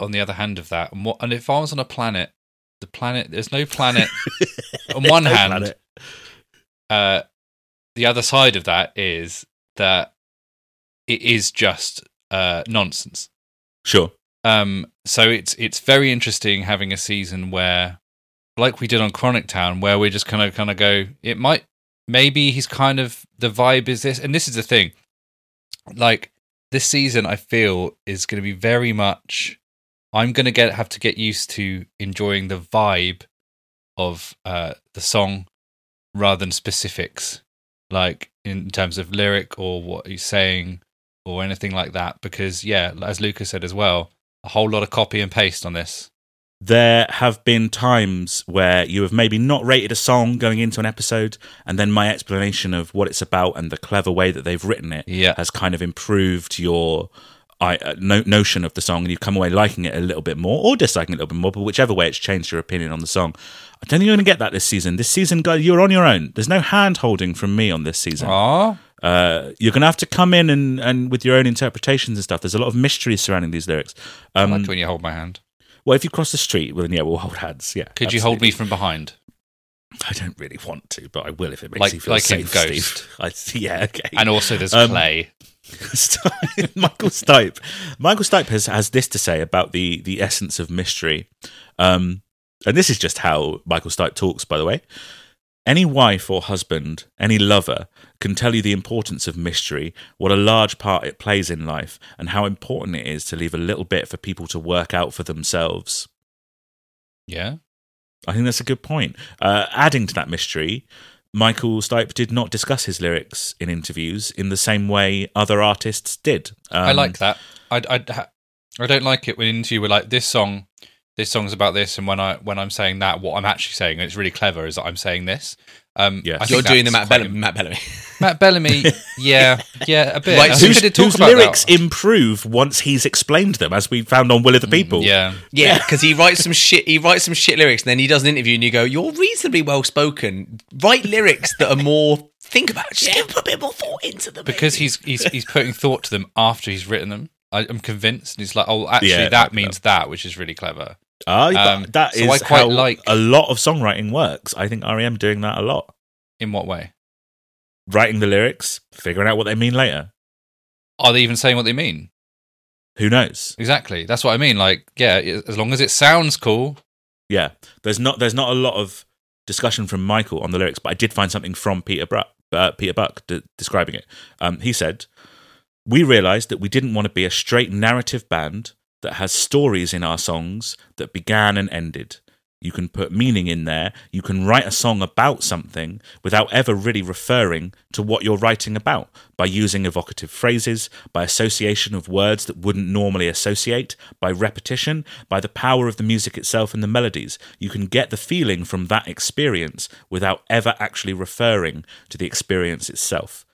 on the other hand of that and what and if I was on a planet the planet there's no planet on one No hand uh the other side of that is that it is just uh nonsense. Sure. Um, so it's it's very interesting having a season where, like we did on Chronic Town, where we just kind of kind of go, it might maybe he's kind of the vibe is this, and this is the thing, like this season I feel is going to be very much. I'm going to get have to get used to enjoying the vibe of uh, the song rather than specifics, like in terms of lyric or what he's saying or anything like that. Because yeah, as Lucas said as well, a whole lot of copy and paste on this. there have been times where you have maybe not rated a song going into an episode, and then my explanation of what it's about and the clever way that they've written it Yeah. has kind of improved your I, uh, no, notion of the song, and you come away liking it a little bit more or disliking it a little bit more. But whichever way, it's changed your opinion on the song. I don't think you're going to get that this season. This season, guys, you're on your own. There's no hand holding from me on this season. Ah, Uh, you're going to have to come in and, and with your own interpretations and stuff. There's a lot of mystery surrounding these lyrics. I Um, liked when you hold my hand. Well, if you cross the street, well, then yeah, we'll hold hands. Yeah. Could you hold me from behind? I don't really want to, but I will if it makes Like- you feel like in safe, Ghost. Steve. I, yeah, okay. And also, there's Um, clay. Michael Stipe. Michael Stipe has, has this to say about the the essence of mystery. Um, and this is just how Michael Stipe talks, by the way. Any wife or husband, any lover, can tell you the importance of mystery, what a large part it plays in life, and how important it is to leave a little bit for people to work out for themselves. Yeah. I think that's a good point. Uh, adding to that mystery, Michael Stipe did not discuss his lyrics in interviews in the same way other artists did. Um, I like that. I, I, I don't like it when in interview we're like this song, this song's about this, and when I when I'm saying that, what I'm actually saying, and it's really clever, is that I'm saying this. Um, Yes. You're doing the Matt, quite Bellamy, Matt Bellamy. Matt Bellamy, yeah, yeah, a bit. Right, I whose, talk whose about lyrics that. improve once he's explained them, as we found on Will of the People. yeah, Yeah, because he writes some shit. He writes some shit lyrics, and then he does an interview, and you go, "You're reasonably well spoken. Write lyrics that are more. Think about it. Just give a bit more thought into them." because he's he's he's putting thought to them after he's written them. I, I'm convinced. And he's like, oh, actually, Yeah, that like means that, which is really clever. Ah, but Um, that so I quite how like- a lot of songwriting works. I think REM doing that a lot. In what way? Writing the lyrics, figuring out what they mean later. Are they even saying what they mean? Who knows? Exactly. That's what I mean. Like, yeah, as long as it sounds cool. Yeah, there's not there's not a lot of discussion from Michael on the lyrics, but I did find something from Peter Buck, uh, Peter Buck de- describing it. Um, he said, "We realised that we didn't want to be a straight narrative band that has stories in our songs that began and ended. You can put meaning in there. You can write a song about something without ever really referring to what you're writing about by using evocative phrases, by association of words that wouldn't normally associate, by repetition, by the power of the music itself and the melodies. You can get the feeling from that experience without ever actually referring to the experience itself.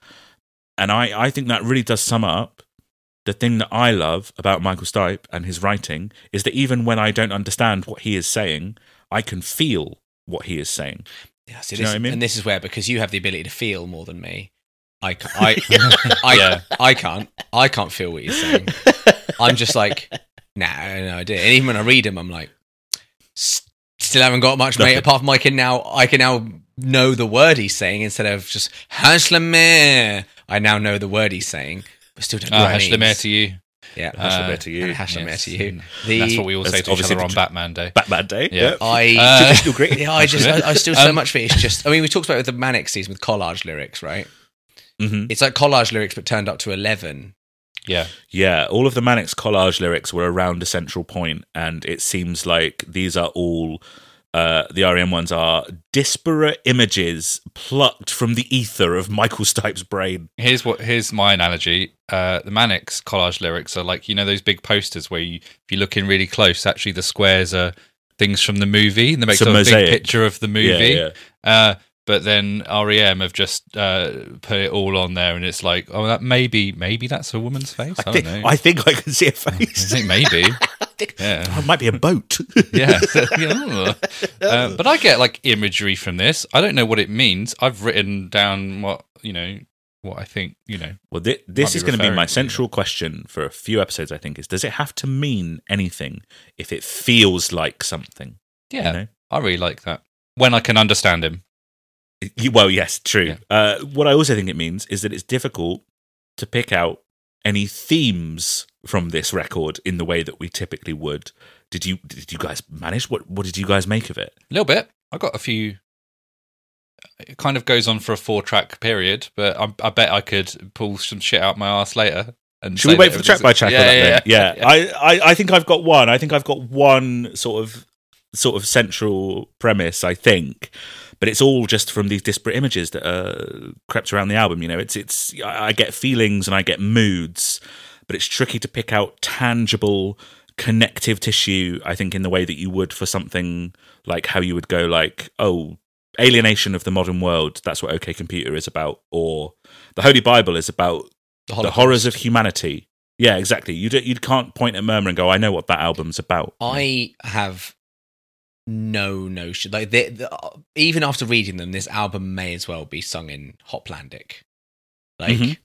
And I, I think that really does sum up the thing that I love about Michael Stipe and his writing is that even when I don't understand what he is saying, I can feel what he is saying. Yeah, you know what I mean? And this is where because you have the ability to feel more than me, I ca- I I, Yeah. I can't I can't feel what you're saying. I'm just like, nah, no idea. And even when I read him, I'm like, still haven't got much, mate. Apart from I can now I can now know the word he's saying instead of just. I now know the word he's saying, but still don't know Uh, what it Hashlameh means. to you. Yeah, Hashlameh Uh, to you. and Hashlameh Yes. to you. That's what we all say to each obviously other on the- Batman Day. Batman Day. Yeah. I Uh, Traditional Greek. yeah, I just I, I still so Um, much for it. It's just I mean we talked about it with the manic season with collage lyrics, right? Mhm. It's like collage lyrics but turned up to eleven. Yeah. Yeah, all of the Manics collage lyrics were around a central point, and it seems like these are all uh, the REM ones are disparate images plucked from the ether of Michael Stipe's brain. Here's what here's my analogy. Uh, the Manics collage lyrics are like you know those big posters where you if you look in really close, actually the squares are things from the movie, and they make a a big picture of the movie. Yeah, Uh, but then REM have just uh, put it all on there, and it's like, oh, that maybe maybe that's a woman's face. I, I think, know. I think I can see a face. think maybe. yeah. it might be a boat. yeah. Yeah. Uh, but I get like imagery from this. I don't know what it means. I've written down what you know, what I think. You know, Well, thi- this is going to be my to, central question for a few episodes. I think is does it have to mean anything if it feels like something? yeah. You know? I really like that when I can understand him. You- Well, yes, true. Yeah. Uh, what I also think it means is that it's difficult to pick out any themes from this record in the way that we typically would. Did you did you guys manage? What what did you guys make of it? A little bit. I got a few. It kind of goes on for a four track period, but I, I bet I could pull some shit out my ass later. And Should we wait for the track by track? Yeah, yeah, yeah. yeah. I, I I think I've got one. I think I've got one sort of sort of central premise. I think, but it's all just from these disparate images that uh, crept around the album. You know, it's it's I get feelings and I get moods, but it's tricky to pick out tangible connective tissue. I think in the way that you would for something like how you would go like oh. Alienation of the modern world. That's what OK Computer is about, or the Holy Bible is about The, the horrors of humanity. Yeah, exactly. You don't, you can't point at Murmur and go, "I know what that album's about." I have no notion. Like the, the, even after reading them, this album may as well be sung in Hopelandic. Like Mhm.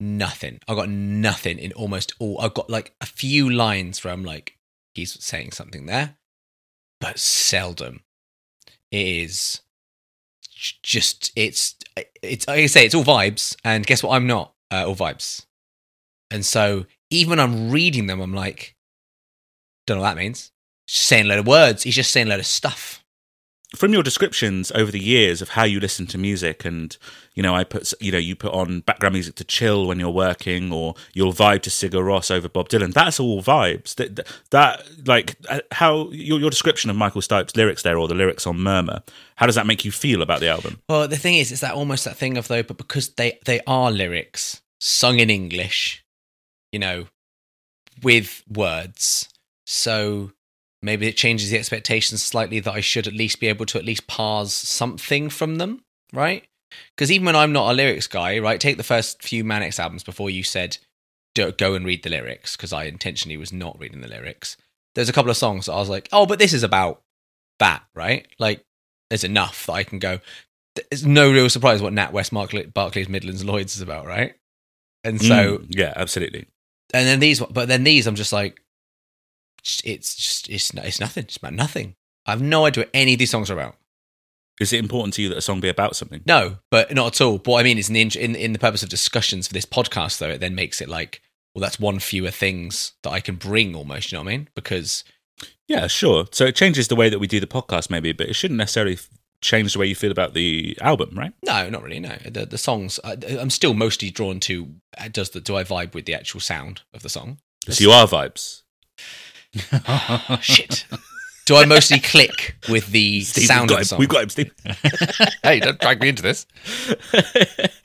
nothing. I got nothing in almost all. I've got like a few lines where I'm like, he's saying something there, but seldom. It is just it's it's like I say it's all vibes, and guess what? I'm not uh, all vibes, and so even when I'm reading them, I'm like, don't know what that means. Saying a load of words. He's just saying a load of stuff. from your descriptions over the years of how you listen to music and you know i put you know you put on background music to chill when you're working or you'll vibe to sigur rós over bob dylan that's all vibes that that, that like uh, how your, your description of michael stipe's lyrics there or the lyrics on murmur how does that make you feel about the album Well, the thing is, it's that almost that thing of though, but because they they are lyrics sung in English, you know, with words, so maybe it changes the expectations slightly that I should at least be able to at least parse something from them, right? Because even when I'm not a lyrics guy, right? Take the first few Manics albums before you said go and read the lyrics, because I intentionally was not reading the lyrics. There's a couple of songs that I was like, oh, but this is about that, right? Like, there's enough that I can go. There's no real surprise what NatWest, Barclay, Barclays, Midlands, Lloyds is about, right? And so, Mm, yeah absolutely and then these, but then these, I'm just like, it's just, it's, it's nothing. It's about nothing. I have no idea what any of these songs are about. is it important to you that a song be about something No, but not at all. But what I mean is in the, in, in the purpose of discussions for this podcast, though, it then makes it like, well, that's one fewer things that I can bring almost, you know what I mean? Because yeah sure so it changes the way that we do the podcast maybe but it shouldn't necessarily change the way you feel about the album right No, not really. No, the the songs. I, I'm still mostly drawn to. uh, Does the do I vibe with the actual sound of the song? so you are vibes Shit. do I mostly click with the Steve, sound we've got of the him. song? We've got him, Steve. hey, don't drag me into this.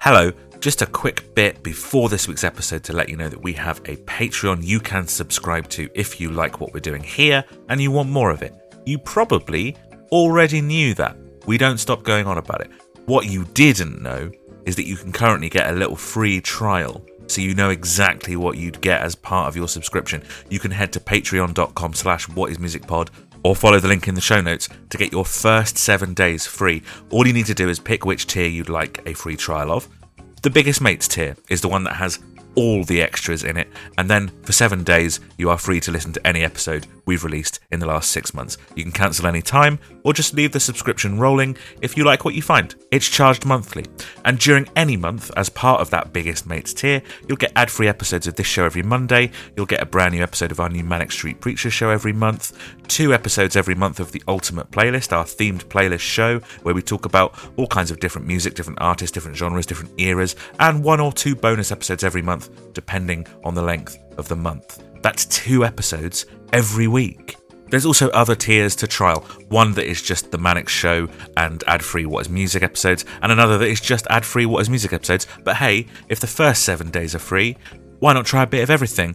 Hello, just a quick bit before this week's episode to let you know that we have a Patreon you can subscribe to if you like what we're doing here and you want more of it. You probably already knew that. We don't stop going on about it. What you didn't know is that you can currently get a little free trial so you know exactly what you'd get as part of your subscription. You can head to patreon.com slash whatismusicpod or follow the link in the show notes to get your first seven days free. All you need to do is pick which tier you'd like a free trial of. The biggest mates tier is the one that has all the extras in it, and then for seven days you are free to listen to any episode we've released in the last six months. You can cancel any time or just leave the subscription rolling if you like what you find. It's charged monthly, and during any month, as part of that biggest mates tier, you'll get ad free episodes of this show every Monday, you'll get a brand new episode of our new Manic Street Preacher show every month, two episodes every month of the Ultimate Playlist, our themed playlist show, where we talk about all kinds of different music, different artists, different genres, different eras, and one or two bonus episodes every month, depending on the length of the month. That's two episodes every week. There's also other tiers to trial. One that is just the Manic Show and ad free What is Music episodes, and another that is just ad free What is Music episodes. But hey, if the first seven days are free, why not try a bit of everything?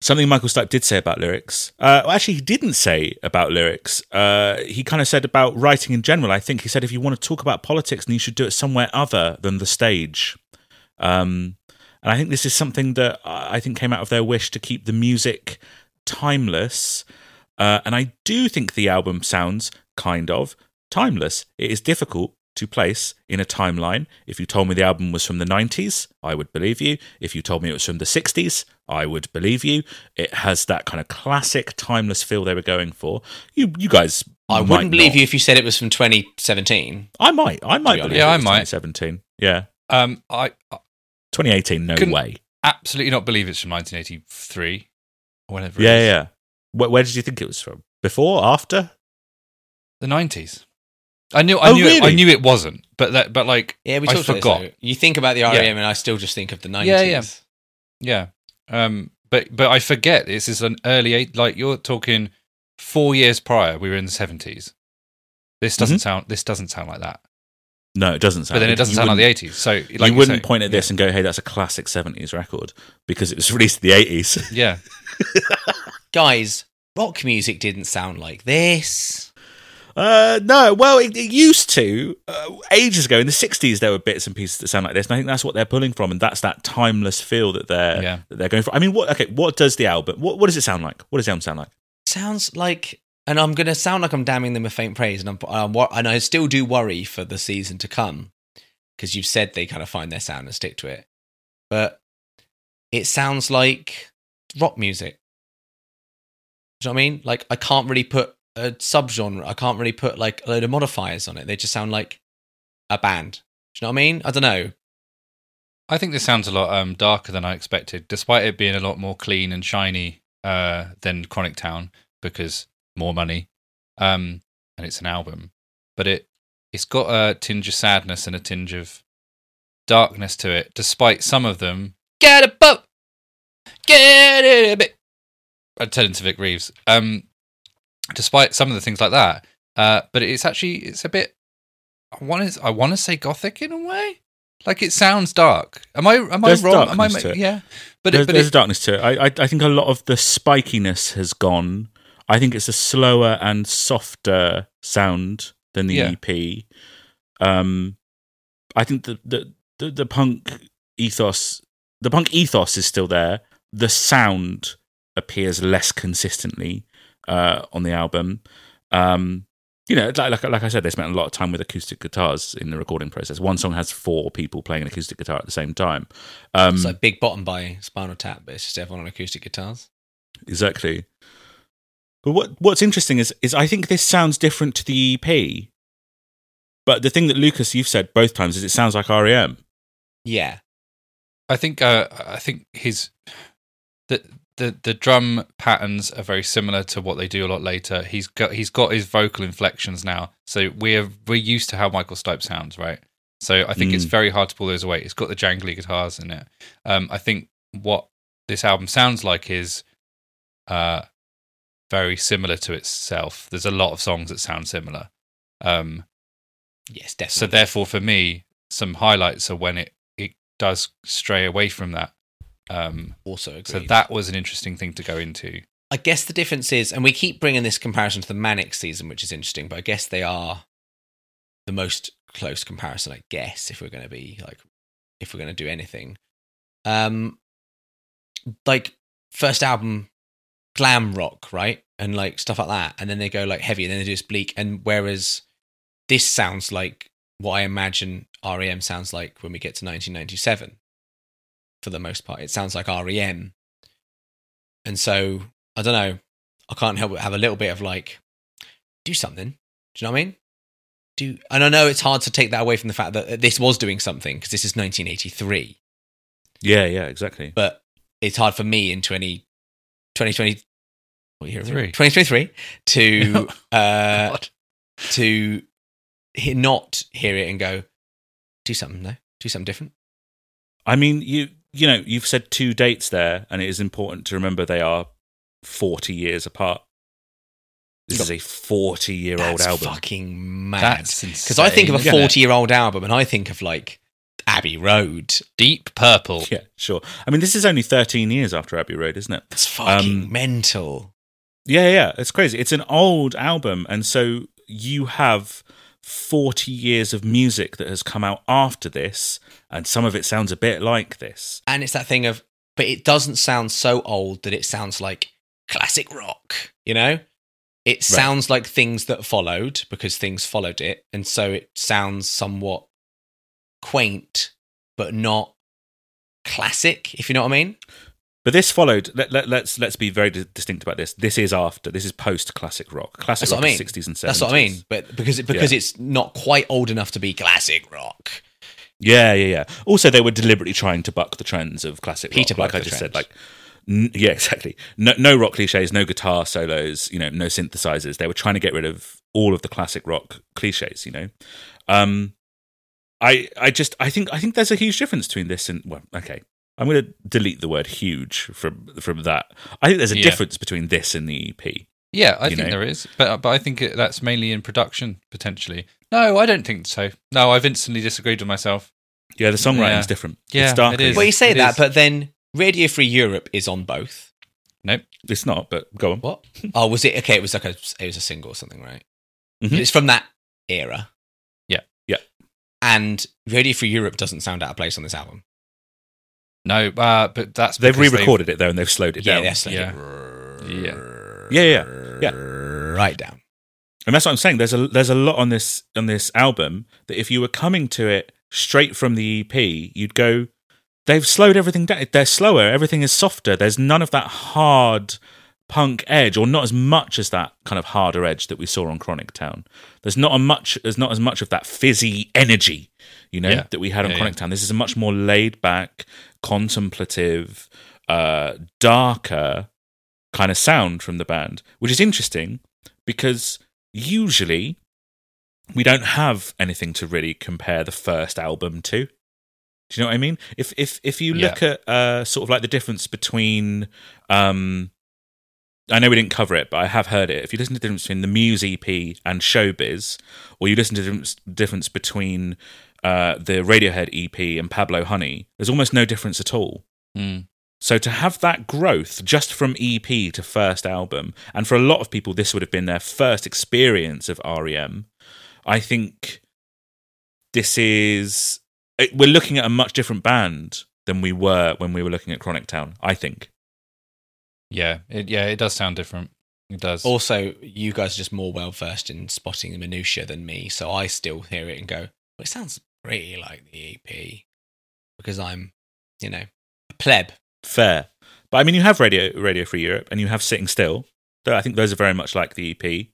Something Michael Stipe did say about lyrics. Uh, well, actually, he didn't say about lyrics. Uh, he kind of said about writing in general. I think he said if you want to talk about politics, then you should do it somewhere other than the stage. Um, and I think this is something that I think came out of their wish to keep the music timeless. Uh, and I do think the album sounds kind of timeless. It is difficult to place in a timeline. If you told me the album was from the 90s, I would believe you. If you told me it was from the 60s, I would believe you. It has that kind of classic timeless feel they were going for. You you guys I wouldn't believe not. you if you said it was from 2017. I might. I might believe. Yeah, it I was might. 2017. Yeah. Um, I, I 2018 no way. absolutely not believe it's from 1983 or whenever. Yeah, is. yeah. Where, where did you think it was from? Before, after? the 90s. I knew. I Oh, knew. It, I knew it wasn't. But that. But like. Yeah, we I talked about forgot. this. You think about the Yeah. REM, and I still just think of the 90s. Yeah, yeah. Yeah. Um. But but I forget this is an early eight. Like you're talking four years prior. We were in the 70s. This doesn't Mm-hmm. sound. This doesn't sound like that. No, it doesn't sound But then it doesn't sound like the 80s. So like you you wouldn't say- point at this and go, hey, that's a classic 70s record because it was released in the 80s. Yeah. Guys, rock music didn't sound like this. Uh, no, well, it, it used to. Uh, ages ago, in the '60s, there were bits and pieces that sound like this, and I think that's what they're pulling from, and that's that timeless feel that they're Yeah. that they're going for. I mean, what? Okay, what does the album? What, what does it sound like? What does the album sound like? sounds like and i'm going to sound like i'm damning them with faint praise and i'm, I'm and i still do worry for the season to come because you've said they kind of find their sound and stick to it but it sounds like rock music do you know what i mean like i can't really put a subgenre i can't really put like a load of modifiers on it they just sound like a band do you know what i mean i don't know I think this sounds a lot um, darker than I expected, despite it being a lot more clean and shiny uh, than Chronic Town because more money, um, and it's an album. But it it's got a tinge of sadness and a tinge of darkness to it, despite some of them. Get a boat, get it a bit. I'm turning to Vic Reeves. Um, despite some of the things like that, uh, but it's actually it's a bit. I want to I want to say gothic in a way. Like it sounds dark. Am I? Am There's I wrong? Am I? Yeah, but there's, it, but there's it, a darkness to it. I, I I think a lot of the spikiness has gone. I think it's a slower and softer sound than the Yeah. EP. Um, I think the, the the the punk ethos, the punk ethos is still there. The sound appears less consistently uh, on the album. Um, you know, like, like like I said, they spent a lot of time with acoustic guitars in the recording process. One song has four people playing an acoustic guitar at the same time. Um, it's like big bottom by spinal tap but it's just everyone on acoustic guitars Exactly. But what what's interesting is is I think this sounds different to the EP. But the thing that Lucas you've said both times is it sounds like E REM. yeah I think uh, I think his the the the drum patterns are very similar to what they do a lot later. He's got he's got his vocal inflections now, so we're we're used to how Michael Stipe sounds, right? So I think it's Mm. very hard to pull those away. It's got the jangly guitars in it. Um, I think what this album sounds like is uh, very similar to itself. There's a lot of songs that sound similar. Um, yes so therefore, for me, some highlights are when it it does stray away from that. Um, also agreed. so that was an interesting thing to go into. I guess the difference is, and we keep bringing this comparison to the Manic season, which is interesting, but I guess they are the most close comparison, I guess, if we're going to be like, if we're going to do anything. Um, like first album, glam rock, right? And like stuff like that. And then they go like heavy and then they do this bleak. And whereas this sounds like what I imagine REM sounds like when we get to 1997 for the most part. It sounds like REM. And so I don't know. I can't help but have a little bit of like, do something. Do you know what I mean? Do and I know it's hard to take that away from the fact that this was doing something because this is 1983. Yeah, yeah, exactly. But it's hard for me in 20, 2020, what year? Three. 2023 to uh, to he- not hear it and go, do something though, do something different. I mean, you you know, you've said two dates there, and it is important to remember they are forty years apart. This is a forty-year-old That's album. fucking mad. Because I think of a insane, isn't it? 40 year old album and I think of like Abbey Road. Deep Purple. Yeah, sure. I mean, this is only thirteen years after Abbey Road, isn't it? It's fucking Um, mental. Yeah, yeah, it's crazy. It's an old album, and so you have 40 years of music that has come out after this, and some of it sounds a bit like this. And it's that thing of, but it doesn't sound so old that it sounds like classic rock, you know? It sounds like things that followed because things followed it. And so it sounds somewhat quaint, but not classic, if you know what I mean. But this followed. Let, let, let's let's be very di- distinct about this. This is after. This is post classic rock. Classic That's rock what I mean. 60s and 70s. That's what I mean. But because, it, because it's not quite old enough to be classic rock. Yeah, yeah, yeah. Also, they were deliberately trying to buck the trends of classic Peter rock, like I just said. Like, n- yeah, exactly. No, no rock cliches, no guitar solos, you know, no synthesizers. They were trying to get rid of all of the classic rock cliches. You know, um, I, I just, I think, I think there's a huge difference between this and well, okay. I'm going to delete the word "huge" from from that. I think there's a Yeah. difference between this and the EP. Yeah, I think know? there is, but but I think it, that's mainly in production potentially. No, I don't think so. No, I've instantly disagreed with myself. Yeah, the songwriting's Yeah. different. Yeah, it's darker. it is. Well, you say It that, is. but then Radio Free Europe is on both. Nope. It's not, but go on. What? oh, was it? Okay, it was like a, it was a single or something, right? Mhm. It's from that era. Yeah. Yeah. And Radio Free Europe doesn't sound out of place on this album. No, uh, but that's They've re-recorded it though, and they've slowed it Yeah, down. that's like Yeah. yeah. Yeah, yeah, yeah. Right down. And that's what I'm saying. There's a there's a lot on this on this album that if you were coming to it straight from the EP, you'd go. They've slowed everything down. They're slower. Everything is softer. There's none of that hard punk edge, or not as much as that kind of harder edge that we saw on Chronic Town. There's not a much. There's not as much of that fizzy energy, you know, Yeah. that we had on Yeah, Chronic yeah. Town. This is a much more laid back, contemplative, uh, darker kind of sound from the band, which is interesting because usually we don't have anything to really compare the first album to. Do you know what I mean? If if if you look at uh, sort of like the difference between, um, I know we didn't cover it, but I have heard it. If you listen to the difference between the Muse EP and Showbiz, or you listen to the difference- between uh, the Radiohead EP and Pablo Honey, there's almost no difference at all. Mm. So to have that growth just from EP to first album, and for a lot of people, this would have been their first experience of REM. I think this is we're looking at a much different band than we were when we were looking at Chronic Town. I think. Yeah, it, yeah, it does sound different. It does. Also, you guys are just more well versed in spotting the minutia than me, so I still hear it and go, "Well, it sounds pretty like the EP," because I'm, you know, a pleb. Fair, but I mean, you have Radio Radio Free Europe, and you have Sitting Still. Though I think those are very much like the EP.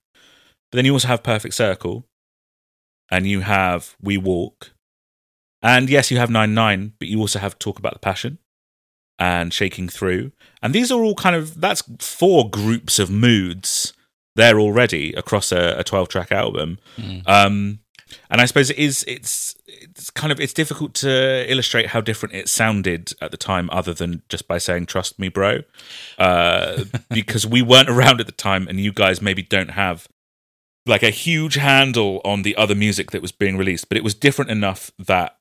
But then you also have Perfect Circle, and you have We Walk, and yes, you have Nine Nine, but you also have Talk About the Passion and Shaking Through, and these are all kind of that's four groups of moods there already across a, a twelve track album. Mm. Um, and I suppose it is it's it's kind of it's difficult to illustrate how different it sounded at the time, other than just by saying "trust me, bro," uh, because we weren't around at the time, and you guys maybe don't have like a huge handle on the other music that was being released, but it was different enough that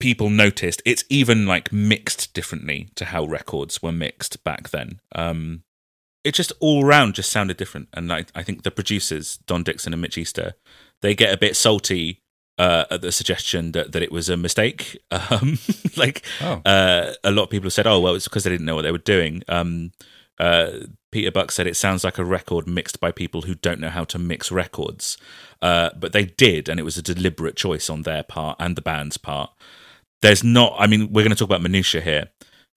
people noticed. It's even like mixed differently to how records were mixed back then. Um, it just all around just sounded different, and I, I think the producers Don Dixon and Mitch Easter they get a bit salty uh, at the suggestion that, that it was a mistake. Um, like Oh. uh, a lot of people have said, "Oh, well, it's because they didn't know what they were doing." Um, uh, Peter Buck said it sounds like a record mixed by people who don't know how to mix records, uh, but they did, and it was a deliberate choice on their part and the band's part. There's not. I mean, we're going to talk about minutia here.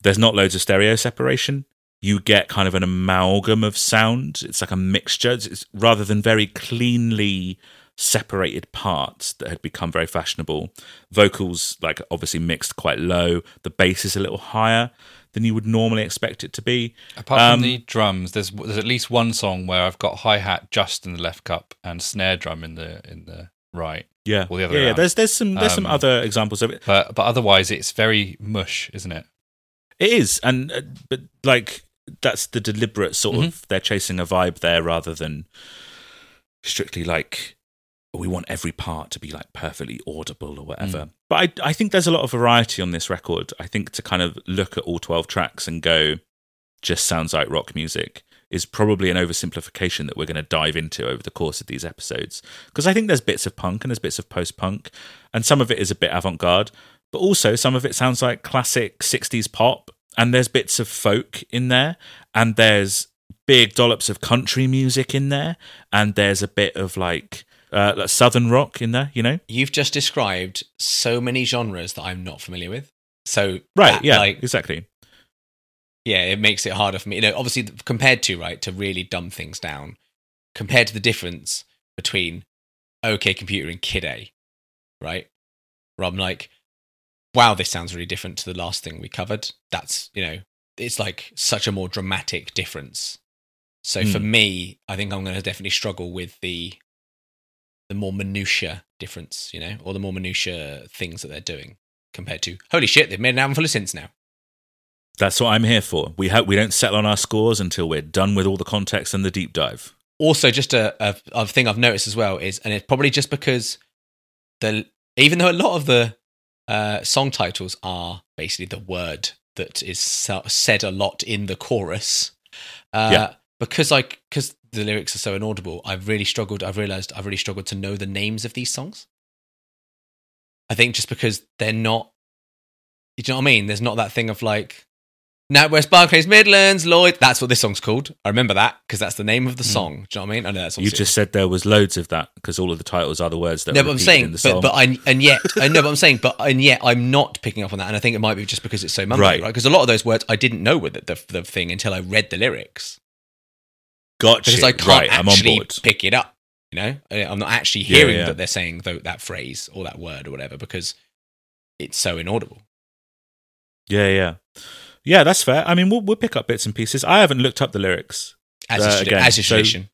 There's not loads of stereo separation. You get kind of an amalgam of sound. It's like a mixture, it's, it's, rather than very cleanly separated parts that had become very fashionable. Vocals, like obviously mixed quite low. The bass is a little higher than you would normally expect it to be. Apart Um, from the drums, there's there's at least one song where I've got hi hat just in the left cup and snare drum in the in the right. Yeah, Or the other yeah. yeah. There's there's some there's some Um, other examples of it. But but otherwise, it's very mush, isn't it? It is, and uh, but like that's the deliberate sort Mm-hmm. of they're chasing a vibe there rather than strictly like we want every part to be like perfectly audible or whatever. Mm. But I I think there's a lot of variety on this record. I think to kind of look at all 12 tracks and go just sounds like rock music is probably an oversimplification that we're going to dive into over the course of these episodes. Because I think there's bits of punk and there's bits of post punk and some of it is a bit avant-garde but also some of it sounds like classic 60s pop and there's bits of folk in there and there's big dollops of country music in there and there's a bit of like uh, like southern rock in there you know? You've just described so many genres that I'm not familiar with. So right that, yeah like exactly yeah, it makes it harder for me. You know, obviously compared to right to really dumb things down, compared to the difference between OK Computer and Kid A, right? Where I'm like, wow, this sounds really different to the last thing we covered. That's you know, it's like such a more dramatic difference. So for Hmm. me, I think I'm going to definitely struggle with the the more minutia difference, you know, or the more minutia things that they're doing compared to holy shit, they've made an album full of synths now. That's what i'm here for we hope we don't settle on our scores until we're done with all the context and the deep dive also just a, a, a thing I've noticed as well is, and it's probably just because the even though a lot of the uh, song titles are basically the word that is sa- said a lot in the chorus, uh, Yeah. because like because the lyrics are so inaudible, I've really struggled. I've realized I've really struggled to know the names of these songs. I think just because they're not, you know what I mean? There's not that thing of like, now West Barclays Midlands, Lloyd. That's what this song's called. I remember that because that's the name of the hmm. song. Do you know what I mean? I know that's You just said there was loads of that because all of the titles are the words that. no, but I'm saying, but but I and yet I know, but I'm saying, but and yet I'm not picking up on that, and I think it might be just because it's so mumbly, Right. right? Because a lot of those words I didn't know were the, the the thing until I read the lyrics gotcha. because I can't right, I'm on actually pick it up. You know, I'm not actually hearing yeah. that they're saying that phrase or that word or whatever because it's so inaudible. Yeah, yeah, yeah. That's fair. I mean, we'll we'll pick up bits and pieces. I haven't looked up the lyrics As Uh, a, again, as a so- tradition.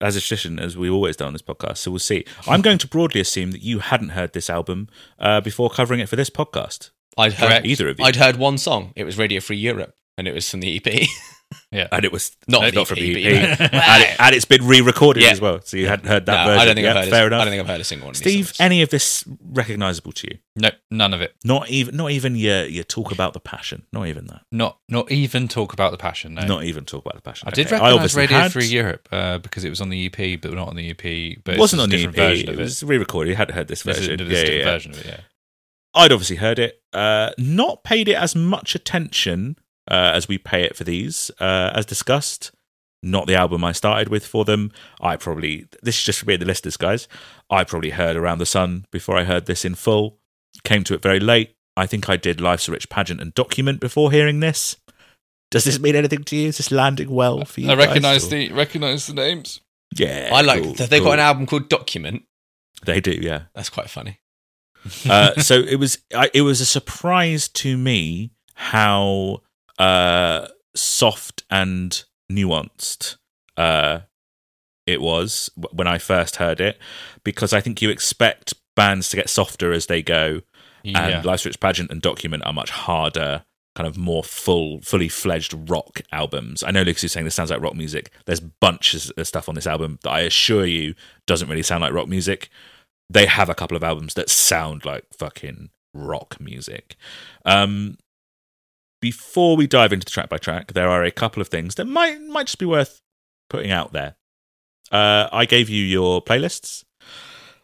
as a tradition, as we always do on this podcast. So we'll see. I'm going to broadly assume that you hadn't heard this album uh, before covering it for this podcast. I'd heard Either of you, I'd heard one song. It was Radio Free Europe, and it was from the EP. Yeah. and it was Not no, the not from the but EP, you and, it, and it's been re-recorded Yeah. as well. So you hadn't heard that no, version. I don't think yeah, I've heard. fair a, enough. I don't think I've heard a single one. Of these Steve, songs. any of this recognizable to you? No, none of it. Not even, not even your your talk about the passion. Not even that. Not not even talk about the passion. No. Not even talk about the passion. I did Okay. recognise obviously Radio had- Free Europe uh, because it was on the EP, but not on the EP. But It wasn't on the a EP. different version It it. was re-recorded. You hadn't heard this This is version. a Yeah, different yeah, yeah. version of it. Yeah. I'd obviously heard it. Uh, not paid it as much attention uh, as we pay it for these, uh, as discussed. Not the album I started with for them. I probably this is just for me and the listeners, guys. I probably heard Around the Sun before I heard this in full. Came to it very late. I think I did Life's a Rich pageant and document before hearing this. Does this mean anything to you? Is this landing well for you? I guys, recognise or- the recognise the names. Yeah, I like. cool, that They've cool. got an album called Document. They do, yeah. That's quite funny. uh, so it was I, it was a surprise to me how uh, soft and nuanced uh, it was when I first heard it because I think you expect bands to get softer as they go Yeah. and Life's Rich Pageant and Document are much harder kind of more full fully fledged rock albums. I know Lucas is saying this sounds like rock music. There's bunches of stuff on this album that I assure you doesn't really sound like rock music they have a couple of albums that sound like fucking rock music. Um, before we dive into the track by track, there are a couple of things that might might just be worth putting out there. Uh, I gave you your playlists.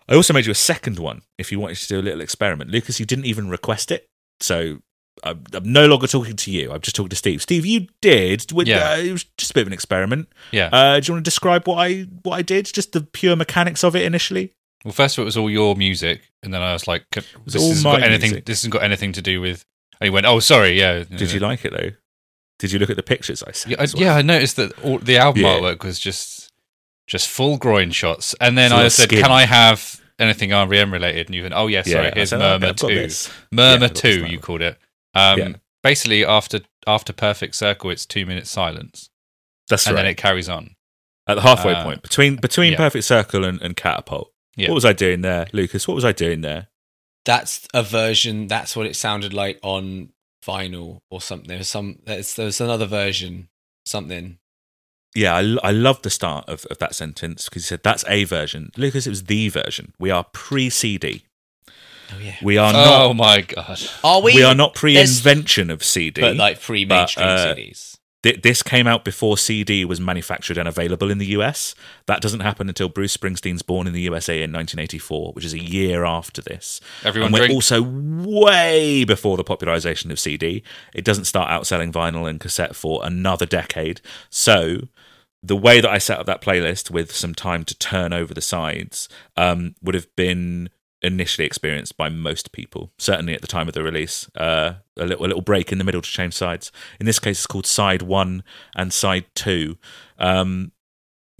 I also made you a second one if you wanted to do a little experiment. Lucas, you didn't even request it, so I'm, I'm no longer talking to you. I'm just talking to Steve. Steve, you did. With, Yeah. uh, it was just a bit of an experiment. yeah. Uh, do you want to describe what I what I did? Just the pure mechanics of it initially. well, first of all, it was all your music, and then I was like, "This was all hasn't my got anything. music. This hasn't got anything to do with." And he went, "Oh, sorry, yeah." Did you like it though? Did you look at the pictures I sent? Yeah, I, well? yeah, I noticed that all, the album Yeah. artwork was just just full groin shots, and then I said, skin. "Can I have anything REM related?" And you went, "Oh, yeah, sorry, I here's said, Murmur I've Two, this." Murmur Yeah, I've got this Two, you called it." Um, Yeah. Basically, after after Perfect Circle, it's two minutes silence, That's and right. And then it carries on. At the halfway uh, point between between yeah. Perfect Circle and, and Catapult. Yeah. What was I doing there, Lucas? What was I doing there? That's a version. That's what it sounded like on vinyl or something. There's some. There's, there's another version. Something. Yeah, I, I love the start of, of that sentence because he said that's a version. Lucas, it was the version. We are pre CD. Oh yeah. We are not. oh not. my god! Are we? We are not pre-invention of CD. But like pre-mainstream But, uh, CDs. Th- this came out before CD was manufactured and available in the US. That doesn't happen until Bruce Springsteen's Born in the USA in 1984, which is a year after this. Everyone and we're drink. also way before the popularization of CD. It doesn't start outselling vinyl and cassette for another decade. So the way that I set up that playlist with some time to turn over the sides um, would have been initially experienced by most people, certainly at the time of the release. Uh, a, little, a little break in the middle to change sides. In this case, it's called side one and side two. Um,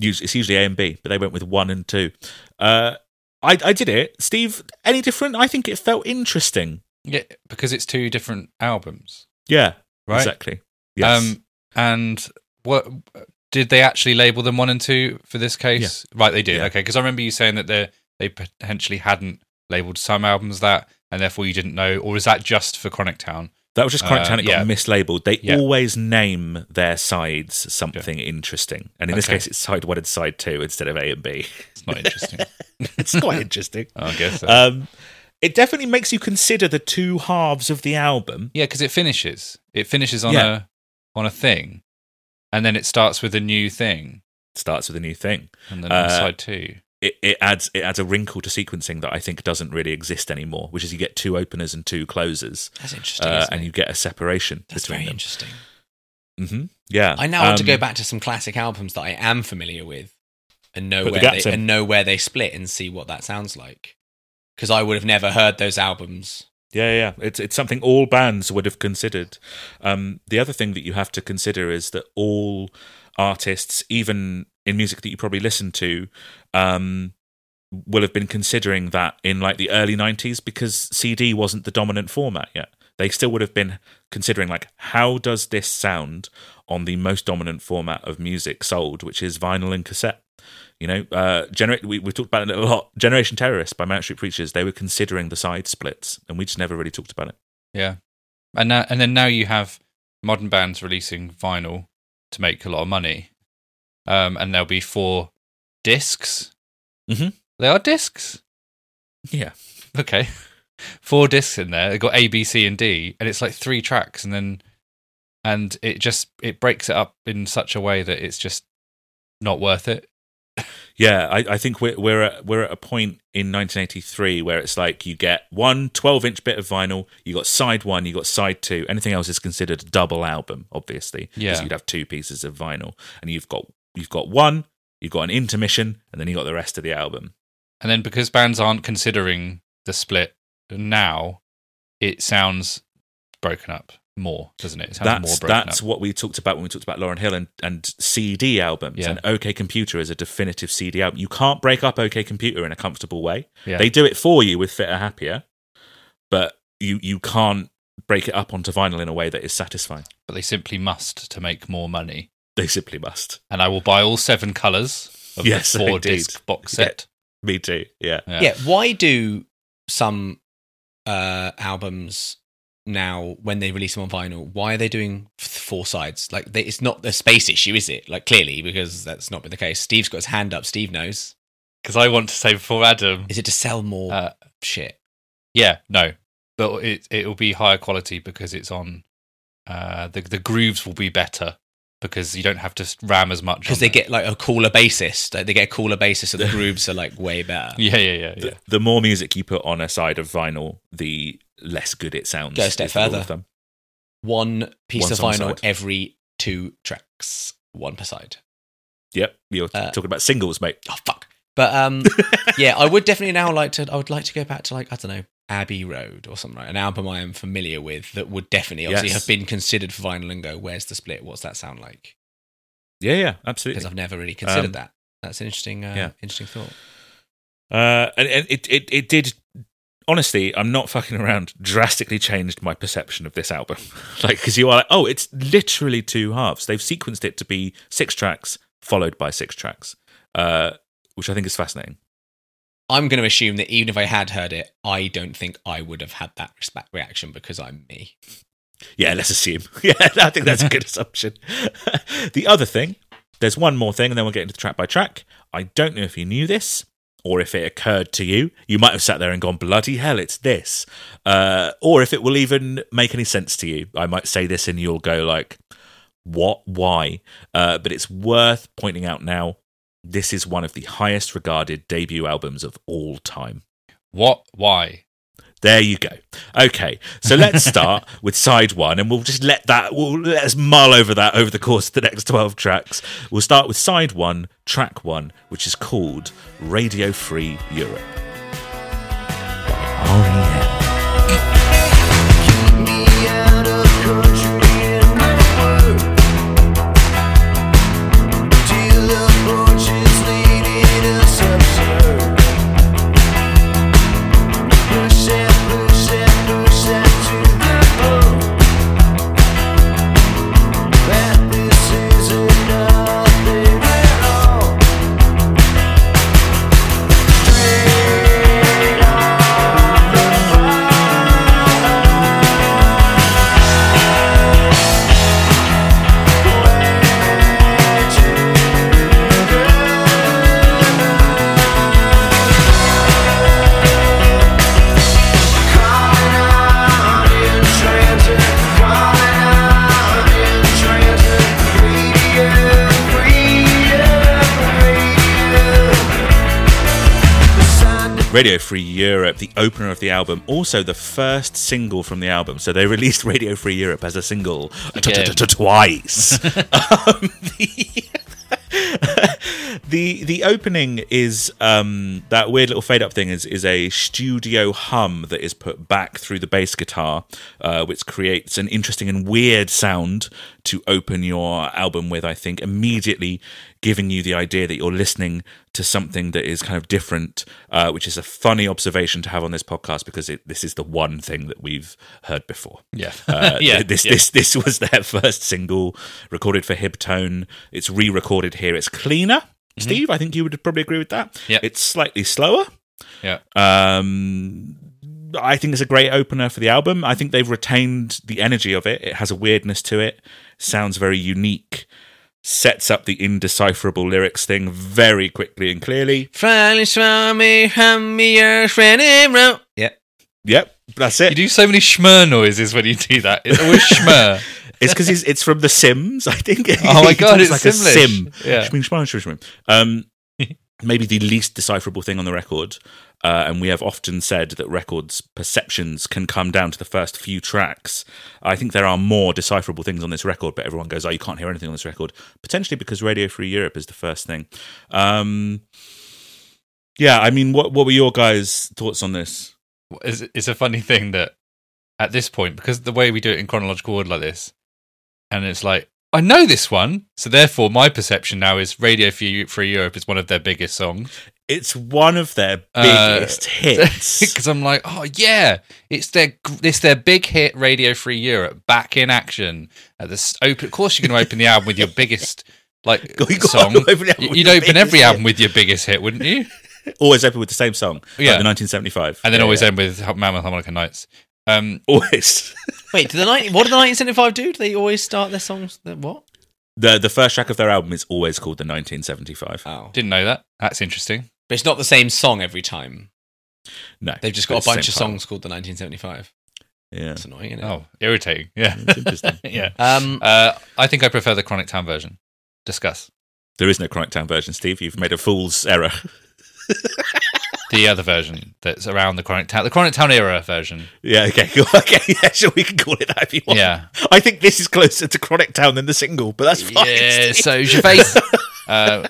it's usually A and B, but they went with one and two. Uh, I, I did it. Steve, any different? I think it felt interesting. Yeah, because it's two different albums, Yeah, right? exactly. Yes. Um, and what did they actually label them one and two for this case? Right, they did. Yeah. Okay, because I remember you saying that they they potentially hadn't labeled some albums that, and therefore you didn't know, or is that just for Chronic Town? That was just Chronic Uh, Town. It yeah. got mislabeled. They Yeah. always name their sides something interesting, and in this case, it's side one and side two instead of A and B. It's not interesting. it's quite interesting. I guess. So. Um, it definitely makes you consider the two halves of the album. yeah, because it finishes. It finishes on Yeah. a on a thing, and then it starts with a new thing. starts with a new thing. And then Uh, side two. It, it adds it adds a wrinkle to sequencing that I think doesn't really exist anymore, which is you get two openers and two closers, That's interesting. uh, and you get a separation That's very them. interesting. hmm Yeah, I now want to Um, go back to some classic albums that I am familiar with and know Put the where they, in. and know where they split and see what that sounds like. Because I would have never heard those albums. Yeah, yeah, it's it's something all bands would have considered. Um, the other thing that you have to consider is that all artists, even in music that you probably listen to, um, will have been considering that in like the early '90s because CD wasn't the dominant format yet. They still would have been considering like how does this sound on the most dominant format of music sold, which is vinyl and cassette. You know, uh, gener- we, we talked about it a lot. Generation Terrorists by Manic Street Preachers, they were considering the side splits, and we just never really talked about it. Yeah. And now, and then now you have modern bands releasing vinyl to make a lot of money. Um, and there'll be four discs. Mhm. They are discs. Yeah. Okay. Four discs in there. They've got A, B, C, and D, and it's like three tracks, and then and it just it breaks it up in such a way that it's just not worth it. Yeah, I, I think we're we're at, we're at a point in 1983 where it's like you get one 12 inch bit of vinyl, you got side one, you got side two. Anything else is considered a double album, obviously. Yeah. you'd have two pieces of vinyl, and you've got you've got one, you've got an intermission, and then you got the rest of the album. And then because bands aren't considering the split now, it sounds broken up more, doesn't it? It sounds more That's broken that's up. what we talked about when we talked about Lauryn Hill and, and CD albums. Yeah. And OK Computer is a definitive CD album. You can't break up OK Computer in a comfortable way. Yeah. They do it for you with Fitter Happier, but you you can't break it up onto vinyl in a way that is satisfying. but they simply must to make more money. They simply must. And I will buy all seven colours of Yes, the four indeed. disc box set. Me too. Yeah. Yeah. Yeah. Why do some uh, albums now, when they release them on vinyl, why are they doing four sides? Like, they, it's not a space issue, is it? Like, clearly, because that's not been the case. Steve's got his hand up. Steve knows. Because I want to say before Adam. Is it to sell more Uh, shit? yeah, no. But it it'll be higher quality because it's on uh the the grooves will be better because you don't have to ram as much Because they there. get like a cooler bassist. Like, they get a cooler bassist, so the grooves are like way better. Yeah, yeah, yeah, The, yeah. the more music you put on a side of vinyl, the less good it sounds. Go a step is the rule further. of. One piece One of vinyl side. every two tracks, one per side. Yep. You're Uh, talking about singles, mate. Oh fuck. But um, yeah, I would definitely now like to. I would like to go back to like I don't know Abbey Road or something. Like an album I am familiar with that would definitely obviously Yes. have been considered for vinyl and go. Where's the split? What's that sound like? Yeah, yeah, absolutely. Because. I've never really considered Um, that. That's an interesting, uh, yeah. interesting thought. Uh, and, and it, it it did. Honestly, I'm not fucking around. Drastically changed my perception of this album. like, because you are like, oh, it's literally two halves. They've sequenced it to be six tracks followed by six tracks, uh, which I think is fascinating. I'm going to assume that even if I had heard it, I don't think I would have had that respect reaction because I'm me. Yeah, let's assume. Yeah, I think that's a good assumption. the other thing, there's one more thing, and then we'll get into the track by track. I don't know if you knew this or if it occurred to you. You might have sat there and gone, bloody hell, it's this. Uh, or if it will even make any sense to you. I might say this and you'll go like, what? Why? Uh, but it's worth pointing out now. This is one of the highest regarded debut albums of all time. What? Why? There you go. Okay, so let's start with side one, and we'll just let that. We'll let us mull over that over the course of the next twelve tracks. We'll start with side one, track one, which is called "Radio Free Europe." Radio Free Europe, the opener of the album, also the first single from the album. So they released Radio Free Europe as a single twice. Um, The- the the opening is um, that weird little fade up thing is is a studio hum that is put back through the bass guitar, uh, which creates an interesting and weird sound to open your album with. I think immediately giving you the idea that you're listening to something that is kind of different, uh, which is a funny observation to have on this podcast because it, this is the one thing that we've heard before. Yeah. Uh, Yeah, This yeah. this this was their first single recorded for Hib-Tone. It's re-recorded here. It's cleaner. Steve, I think you would probably agree with that. Mm-hmm. Yeah. It's slightly slower. Yeah. Um, I think it's a great opener for the album. I think they've retained the energy of it. It has a weirdness to it. Sounds very unique. Sets up the indecipherable lyrics thing very quickly and clearly. Finally saw me, hum me, your friend in row. Yeah. Yep, that's it. You do so many schmer noises when you do that. It's always schmur. It's because it's from The Sims, I think. Oh my God, it's like a sim. Yeah. Shming, shmang, shming, shming. Um, maybe the least decipherable thing on the record. Uh, and we have often said that records' perceptions can come down to the first few tracks. I think there are more decipherable things on this record, but everyone goes, "Oh, you can't hear anything on this record." Potentially because Radio Free Europe is the first thing. Um, yeah, I mean, what what were your guys' thoughts on this? it's, it's a funny thing that at this point, because the way we do it in chronological order like this, and it's like, I know this one, so therefore my perception now is Radio Free, Europe is one of their biggest songs. It's one of their Uh, biggest hits. Because I'm like, oh yeah, it's their it's their big hit, Radio Free Europe, back in action at the open. Of course, you're going to open the album with your biggest like You song. open You'd open every hit. album with your biggest hit, wouldn't you? always open with the same song. Yeah. like the 1975, And then Yeah, always yeah. end with Mammoth Harmonica Nights. Um, always. Wait, do the 90, what do the 1975 do? Do they always start their songs? What? the The first track of their album is always called the 1975. Oh. didn't know that. That's interesting. But it's not the same song every time. No, They've just got it's a the bunch of same songs called the 1975. Yeah, That's annoying, isn't it? Oh, irritating. Yeah. It's interesting. yeah. Um, Uh, I think I prefer the Chronic Town version. Discuss. there is no Chronic Town version, Steve. You've made a fool's error. The other version that's around the Chronic Town, the Chronic Town era version. yeah, okay, cool. okay, yeah, sure, we can call it that if you want. Yeah. I think this is closer to Chronic Town than the single, but that's fine. Yeah, Steve. so Gervais. uh,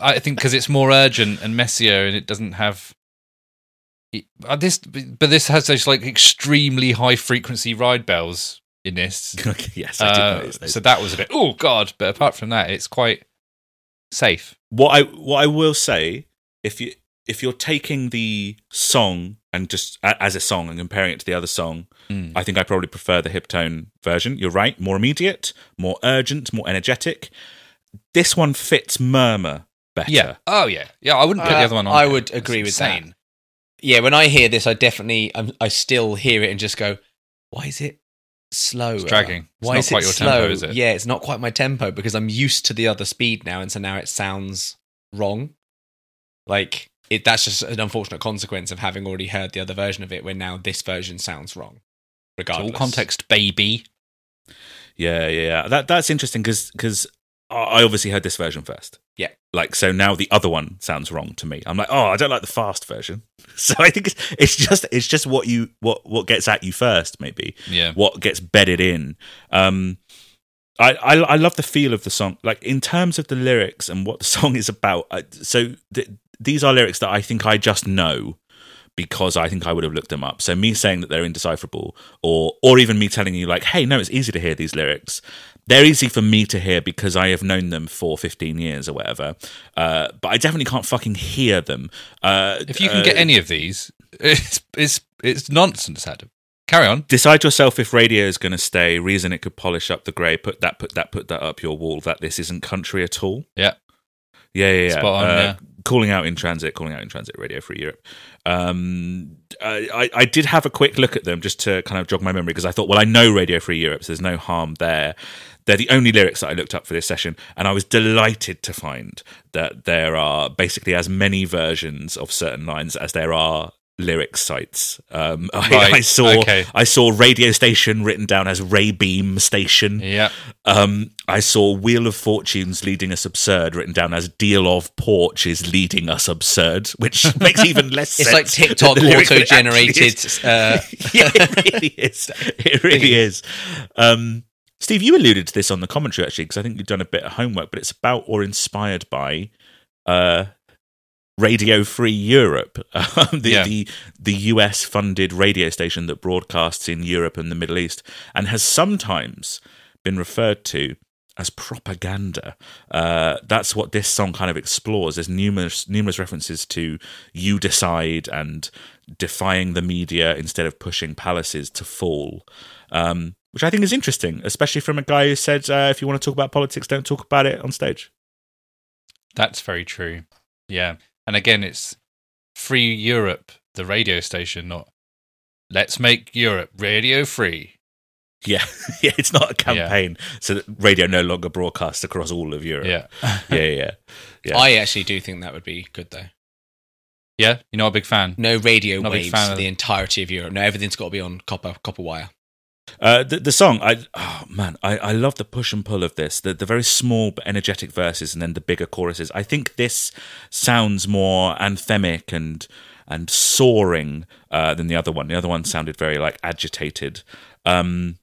I think because it's more urgent and messier, and it doesn't have uh, this. But this has those like extremely high frequency ride bells in this. Yes, Uh, so that was a bit. Oh God! But apart from that, it's quite safe. what I what I will say if you if you're taking the song and just a- as a song and comparing it to the other song, Mm. I think I probably prefer the Hib-Tone version. You're right, more immediate, more urgent, more energetic. This one fits Murmur better. Yeah. Oh yeah. Yeah. I wouldn't put Uh, the other one on. I here. would It's agree with that. yeah, when I hear this, I definitely, I'm, I still hear it and just go, why is it slow? It's dragging. It's Why not is quite it your slow? tempo, is it? Yeah, it's not quite my tempo because I'm used to the other speed now, and so now it sounds wrong. Like it, that's just an unfortunate consequence of having already heard the other version of it. Where now this version sounds wrong. It's all context, baby. Yeah, yeah, yeah. That that's interesting because because I obviously heard this version first. Yeah. Like so now the other one sounds wrong to me. I'm like, oh, I don't like the fast version. So I think it's, it's just it's just what you what what gets at you first, maybe. Yeah. What gets bedded in. Um, I, I I love the feel of the song. Like in terms of the lyrics and what the song is about. I, so th- these are lyrics that I think I just know because I think I would have looked them up. So me saying that they're indecipherable, or or even me telling you like, hey, no, it's easy to hear these lyrics. They're easy for me to hear because I have known them for 15 years or whatever. Uh, but I definitely can't fucking hear them. Uh, If you can uh, get any of these, it's it's it's nonsense, Adam. Carry on. Decide yourself if radio is going to stay. Reason it could polish up the grey. Put that, put that, put that up your wall. That this isn't country at all. Yeah. Yeah, yeah, yeah. Spot on, Uh, yeah. Calling out in transit, calling out in transit, Radio Free Europe. Um, I, I- I did have a quick look at them just to kind of jog my memory because I thought, well, I know Radio Free Europe, so there's no harm there. They're the only lyrics that I looked up for this session, and I was delighted to find that there are basically as many versions of certain lines as there are lyric sites. Um, I, Right, I saw okay. I saw radio station written down as Ray Beam Station. Yeah. Um, I saw Wheel of Fortunes leading us absurd written down as Deal of Porch is leading us absurd, which makes even less It's sense. like TikTok the lyric that it actually auto-generated. Uh, yeah, it really is. It really is. Um, Steve, you alluded to this on the commentary actually, because I think you've done a bit of homework, but it's about or inspired by uh, Radio Free Europe, um, the, Yeah. the the US funded radio station that broadcasts in Europe and the Middle East, and has sometimes been referred to as propaganda. Uh, that's what this song kind of explores. There's numerous numerous references to you decide and defying the media instead of pushing palaces to fall. Um, which I think is interesting, especially from a guy who said, uh, "If you want to talk about politics, don't talk about it on stage." That's very true. Yeah. And again, it's Free Europe, the radio station, not Let's make Europe radio free. Yeah, yeah, it's not a campaign, so that radio no longer broadcasts across all of Europe. Yeah. yeah, yeah, yeah. I actually do think that would be good though. yeah. You're not a big fan. No radio Not big waves fan for of- the entirety of Europe. No, everything's got to be on copper copper wire. Uh, the, the song, I oh man, I, I love the push and pull of this. The the very small but energetic verses and then the bigger choruses. I think this sounds more anthemic and and soaring uh, than the other one. The other one sounded very like agitated. Um,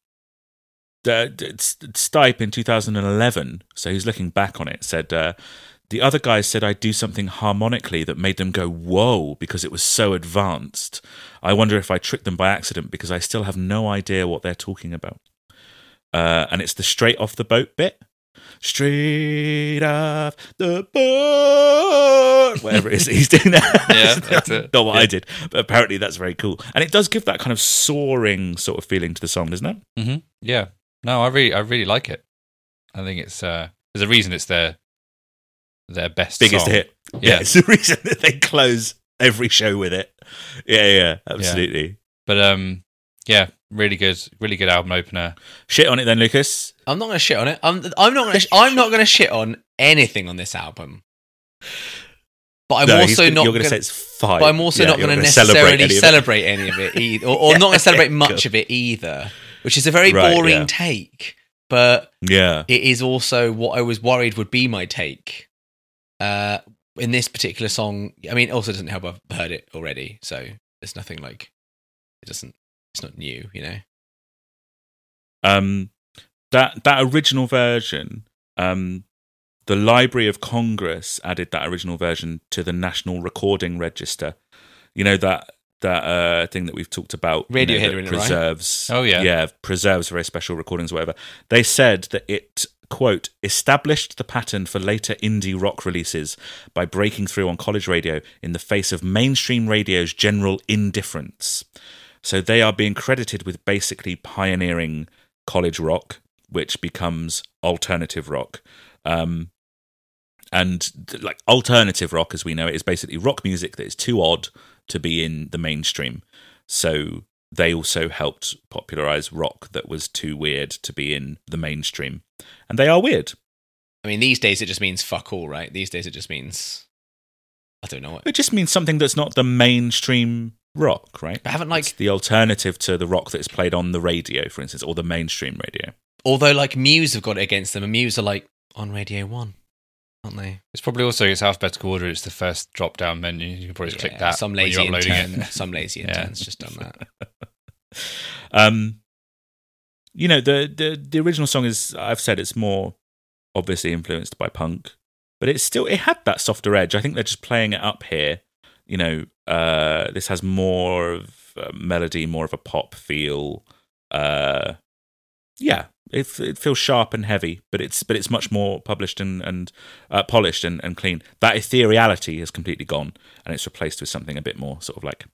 it's Stipe in 2011, so he's looking back on it, said, uh, The other guys said I'd do something harmonically that made them go, whoa, because it was so advanced. I wonder if I tricked them by accident because I still have no idea what they're talking about. Uh, and it's the straight off the boat bit. Straight off the boat. Whatever it is that he's doing there. Yeah, that's it. Not what Yeah. I did, but apparently that's very cool. And it does give that kind of soaring sort of feeling to the song, doesn't it? hmm Yeah. No, I really, I really like it. I think it's, uh, there's a reason it's their, their best biggest song. hit. Yeah. Yeah. it's the reason that they close every show with it. Yeah, yeah, absolutely. But, um, yeah, really good, really good album opener. Shit on it then, Lucas. I'm not going to shit on it. I'm I'm not going to I'm not going to shit on anything on this album. But I'm No, also gonna- not You're going gonna, say it's fine. but I'm also Yeah, not going to gonna celebrate necessarily any of it. celebrate any of it either, or, or Yeah, not going to celebrate yeah, much cool. of it either, which is a very Right, boring yeah. take. But Yeah. it is also what I was worried would be my take. Uh, in this particular song, I mean, it also doesn't help I've heard it already, so there's nothing like it doesn't. It's not new, you know. um, that that original version, um, the Library of Congress added that original version to the National Recording Register. You know that that uh, thing that we've talked about. you know, Radiohead that are it, right? preserves. Oh, yeah. yeah, preserves very special recordings, or whatever. They said that it quote established the pattern for later indie rock releases by breaking through on college radio in the face of mainstream radio's general indifference. So they are being credited with basically pioneering college rock, which becomes alternative rock. Um, and like alternative rock, as we know it, is basically rock music that is too odd to be in the mainstream. So they also helped popularize rock that was too weird to be in the mainstream. And they are weird. I mean, these days it just means fuck all, right? These days it just means I don't know what. It just means something that's not the mainstream rock, right? But haven't It's the alternative to the rock that is played on the radio, for instance, or the mainstream radio. although like Muse have got it against them, and Muse are like on Radio One, aren't they? It's probably also its alphabetical order. It's the first drop down menu. You can probably just click that. Some when lazy you're intern, it. some lazy Yeah. intern's just done that. Um, you know, the, the the original song is I've said it's more obviously influenced by punk, but it's still it had that softer edge. I think they're just playing it up here. You know, uh, this has more of a melody, more of a pop feel. Uh, yeah, it it feels sharp and heavy, but it's but it's much more published and and uh, polished and, and clean. That ethereality has completely gone, and it's replaced with something a bit more sort of like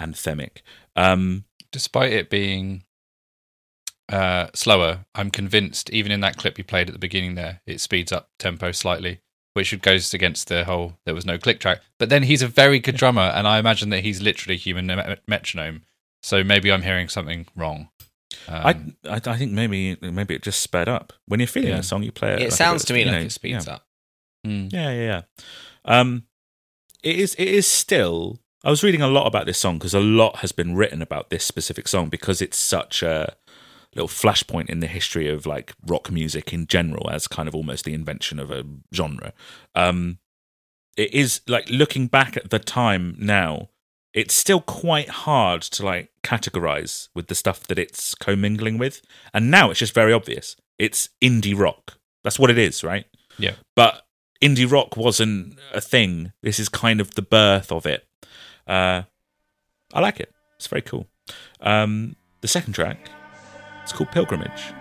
anthemic. Um, Despite it being uh, slower, I'm convinced, even in that clip you played at the beginning there, it speeds up tempo slightly, which goes against the whole there was no click track. But then he's a very good drummer, and I imagine that he's literally a human me- metronome. So maybe I'm hearing something wrong. Um, I, I I think maybe maybe it just sped up. When you're feeling Yeah. a song, you play it. It like a sounds bit to me like know, it speeds yeah. up. mm. Yeah, yeah, yeah. Um, it is it is still I was reading a lot about this song because a lot has been written about this specific song because it's such a little flashpoint in the history of like rock music in general as kind of almost the invention of a genre. Um, it is like looking back at the time now, it's still quite hard to like categorize with the stuff that it's commingling with. And now it's just very obvious. It's indie rock. That's what it is, right? Yeah. But indie rock wasn't a thing. This is kind of the birth of it. Uh, I like it. It's very cool. Um, the second track, it's called Pilgrimage.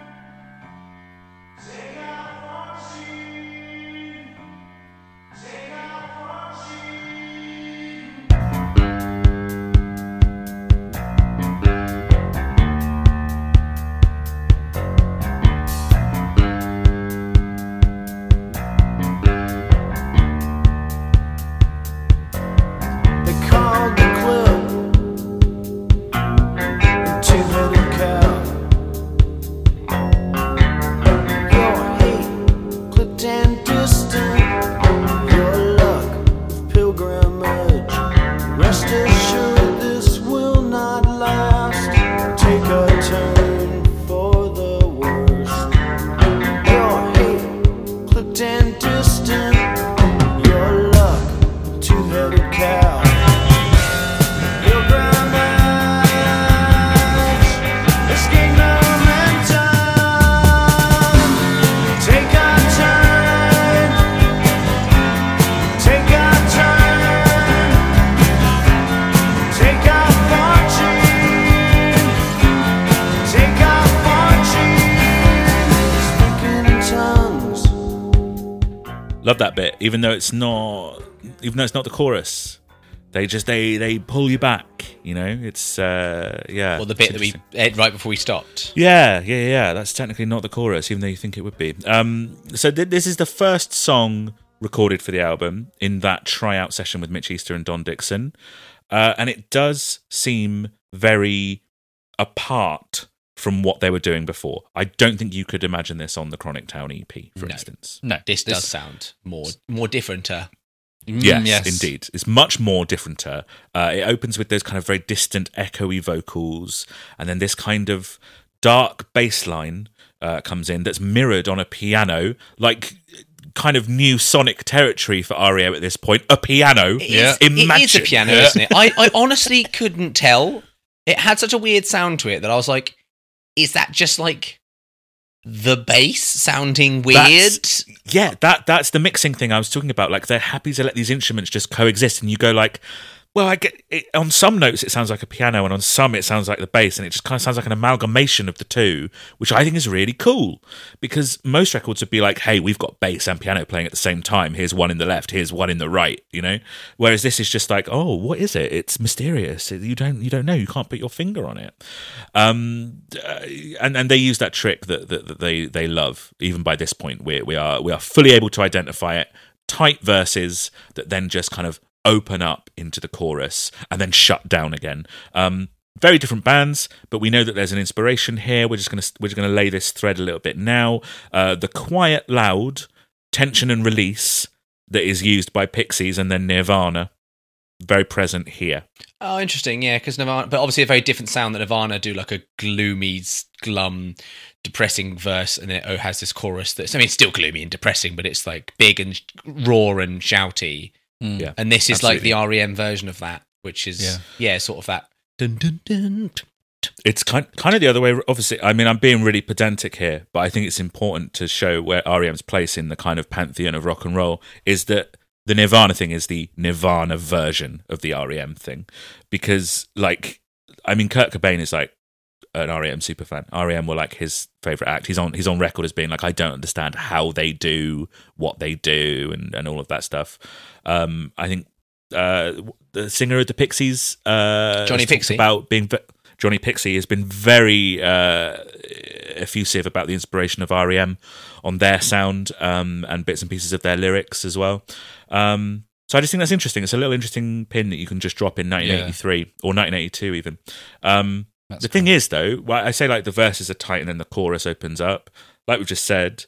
Even though it's not, even though it's not the chorus. They just they they pull you back. You know, it's uh yeah. Well, the bit that we ate right before we stopped. Yeah, yeah, yeah. That's technically not the chorus, even though you think it would be. Um, so th- this is the first song recorded for the album in that tryout session with Mitch Easter and Don Dixon, uh, and it does seem very apart from what they were doing before. I don't think you could imagine this on the Chronic Town EP, for No. instance. No, This does sound more more different. Uh, Mm, Yes, indeed. It's much more differenter. Uh, it opens with those kind of very distant, echoey vocals, and then this kind of dark bass line uh, comes in that's mirrored on a piano, like kind of new sonic territory for REM at this point. A piano. Yeah. It is a Imagine. piano, Yeah. isn't it? I, I honestly couldn't tell. It had such a weird sound to it that I was like, is that just like the bass sounding weird? That's- Yeah, that that's the mixing thing I was talking about. Like they're happy to let these instruments just coexist, and you go like, well, I get it, on some notes it sounds like a piano, and on some it sounds like the bass, and it just kind of sounds like an amalgamation of the two, which I think is really cool. Because most records would be like, hey, we've got bass and piano playing at the same time. Here's one in the left, here's one in the right, you know. Whereas this is just like, oh, what is it? It's mysterious. You don't you don't know. You can't put your finger on it. Um, uh, and and they use that trick that, that, that they they love. Even by this point, we we are we are fully able to identify it. Tight verses that then just kind of open up into the chorus and then shut down again. Um, very different bands, but we know that there's an inspiration here. We're just gonna we're just gonna lay this thread a little bit now. Uh, the quiet, loud tension and release that is used by Pixies and then Nirvana, very present here. Oh, interesting. Yeah, because Nirvana, but obviously a very different sound that Nirvana do, like a gloomy, glum, depressing verse, and it oh, has this chorus that's, I mean, it's still gloomy and depressing, but it's like big and raw and shouty. Mm. Yeah. And this is like the REM version of that, which is, Yeah. yeah, sort of that. Dun, dun, dun, t- t- It's kind kind of the other way. Obviously, I mean, I'm being really pedantic here, but I think it's important to show where REM's place in the kind of pantheon of rock and roll is that the Nirvana thing is the Nirvana version of the REM thing, because like, I mean, Kurt Cobain is like an REM super fan. REM were like his favorite act. He's on he's on record as being like, I don't understand how they do what they do and and all of that stuff. Um, I think uh, the singer of the Pixies, uh, Johnny Pixie. about being. ve- Johnny Pixie has been very uh, effusive about the inspiration of REM on their sound um, and bits and pieces of their lyrics as well. Um, so I just think that's interesting. It's a little interesting pin that you can just drop in 1983 or 1982 even. Um, That's the thing is, though, I say like the verses are tight and then the chorus opens up. Like we've just said,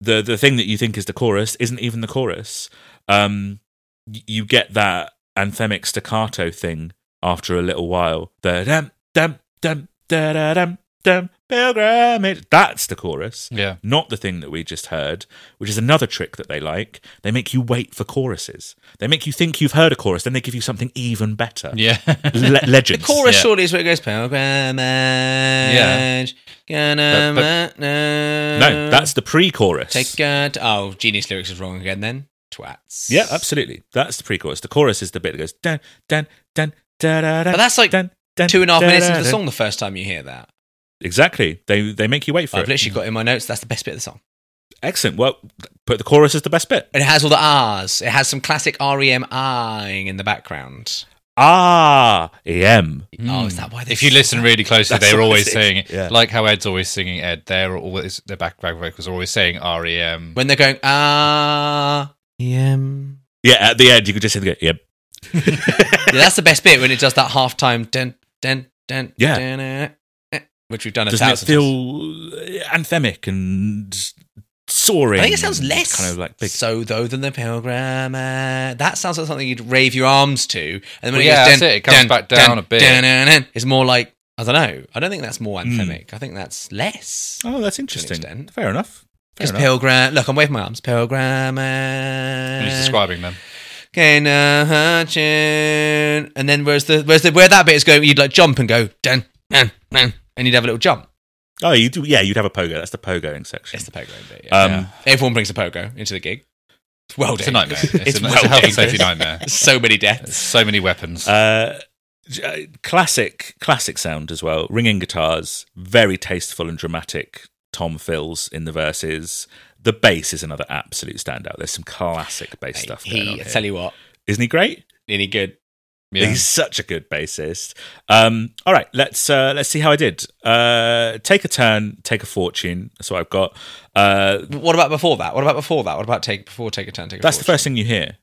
the the thing that you think is the chorus isn't even the chorus. Um, you get that anthemic staccato thing after a little while. The dum dum dum da da dum dum pilgrimage. That's the chorus. Yeah. Not the thing that we just heard, which is another trick that they like. They make you wait for choruses. They make you think you've heard a chorus, then they give you something even better. Yeah. Le- The chorus Yeah. surely is where it goes pilgrimage. Gonna But- no, No, that's the pre-chorus. take a t- oh genius lyrics is wrong again then twats. yeah, absolutely. That's the pre-chorus. The chorus is the bit that goes dun dun dun da da da. But that's like dun, dun, two and a half da, minutes da, into the da. song the first time you hear that. Exactly. They they make you wait for it. I've it. literally got in my notes that's the best bit of the song. Excellent. Well, put the chorus as the best bit. And it has all the R's. It has some classic REM ing in the background. Ah, em. Oh, is that why? They If you listen really closely, That's they're what I always see. saying it. Yeah. Like how Ed's always singing Ed. They're always their background vocals are always saying REM. when they're going ah EM. Yeah, at the end you could just say, the- "Yep." Yeah, that's the best bit when it does that halftime dun dun dun. Yeah. dun, uh, which we've done a Doesn't it thousand times. feel anthemic and soaring? I think it sounds less kind of like big. so though than the pilgrim. uh, that sounds like something you'd rave your arms to, and then when Well, yeah, it goes that's dun, it. It comes dun, back down dun, a bit. it's more like I don't know. I don't think that's more Hmm. anthemic. I think that's less. Oh, that's interesting. Fair enough. Fair enough. pilgrim. Look, I'm waving my arms. Pilgrim. he's uh, describing them. Hatchet. And then where's the where's the where that bit is going? You'd like jump and go dun dun dun, and you'd have a little jump. Oh, you do. Yeah, you'd have a pogo. That's the pogoing section. It's the pogo bit. Yeah. Um, Yeah. Everyone brings a pogo into the gig. It's well It's a nightmare. It's, It's a, it's a health and safety nightmare. So many deaths. So many weapons. Uh, uh, classic, classic sound as well. Ringing guitars, very tasteful and dramatic. Tom fills in the verses. The bass is another absolute standout. There's some classic bass stuff going on He, I tell you what, Isn't he great? any good. Yeah. He's such a good bassist. Um, all right, let's uh, let's see how I did. Uh, take a turn, take a fortune. That's what I've got. Uh, What about before that? What about before that? What about take before take a turn? Take a that's the first thing you hear.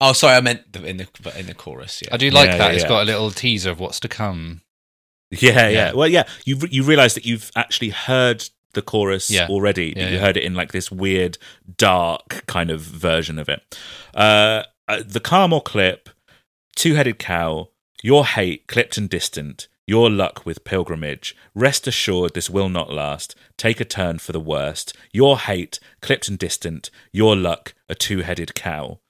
Oh, sorry, I meant the, in the in the chorus. Yeah. I do like Yeah, that. yeah, It's yeah. got a little teaser of what's to come. Yeah, yeah. Yeah. Well, yeah. You you realize that you've actually heard the chorus Yeah. already. Yeah, you yeah. heard it in like this weird, dark kind of version of it. Uh, uh, the Carmel clip, two-headed cow, your hate clipped and distant. Your luck with pilgrimage. Rest assured, this will not last. Take a turn for the worst. Your hate, clipped and distant. Your luck, a two headed cow.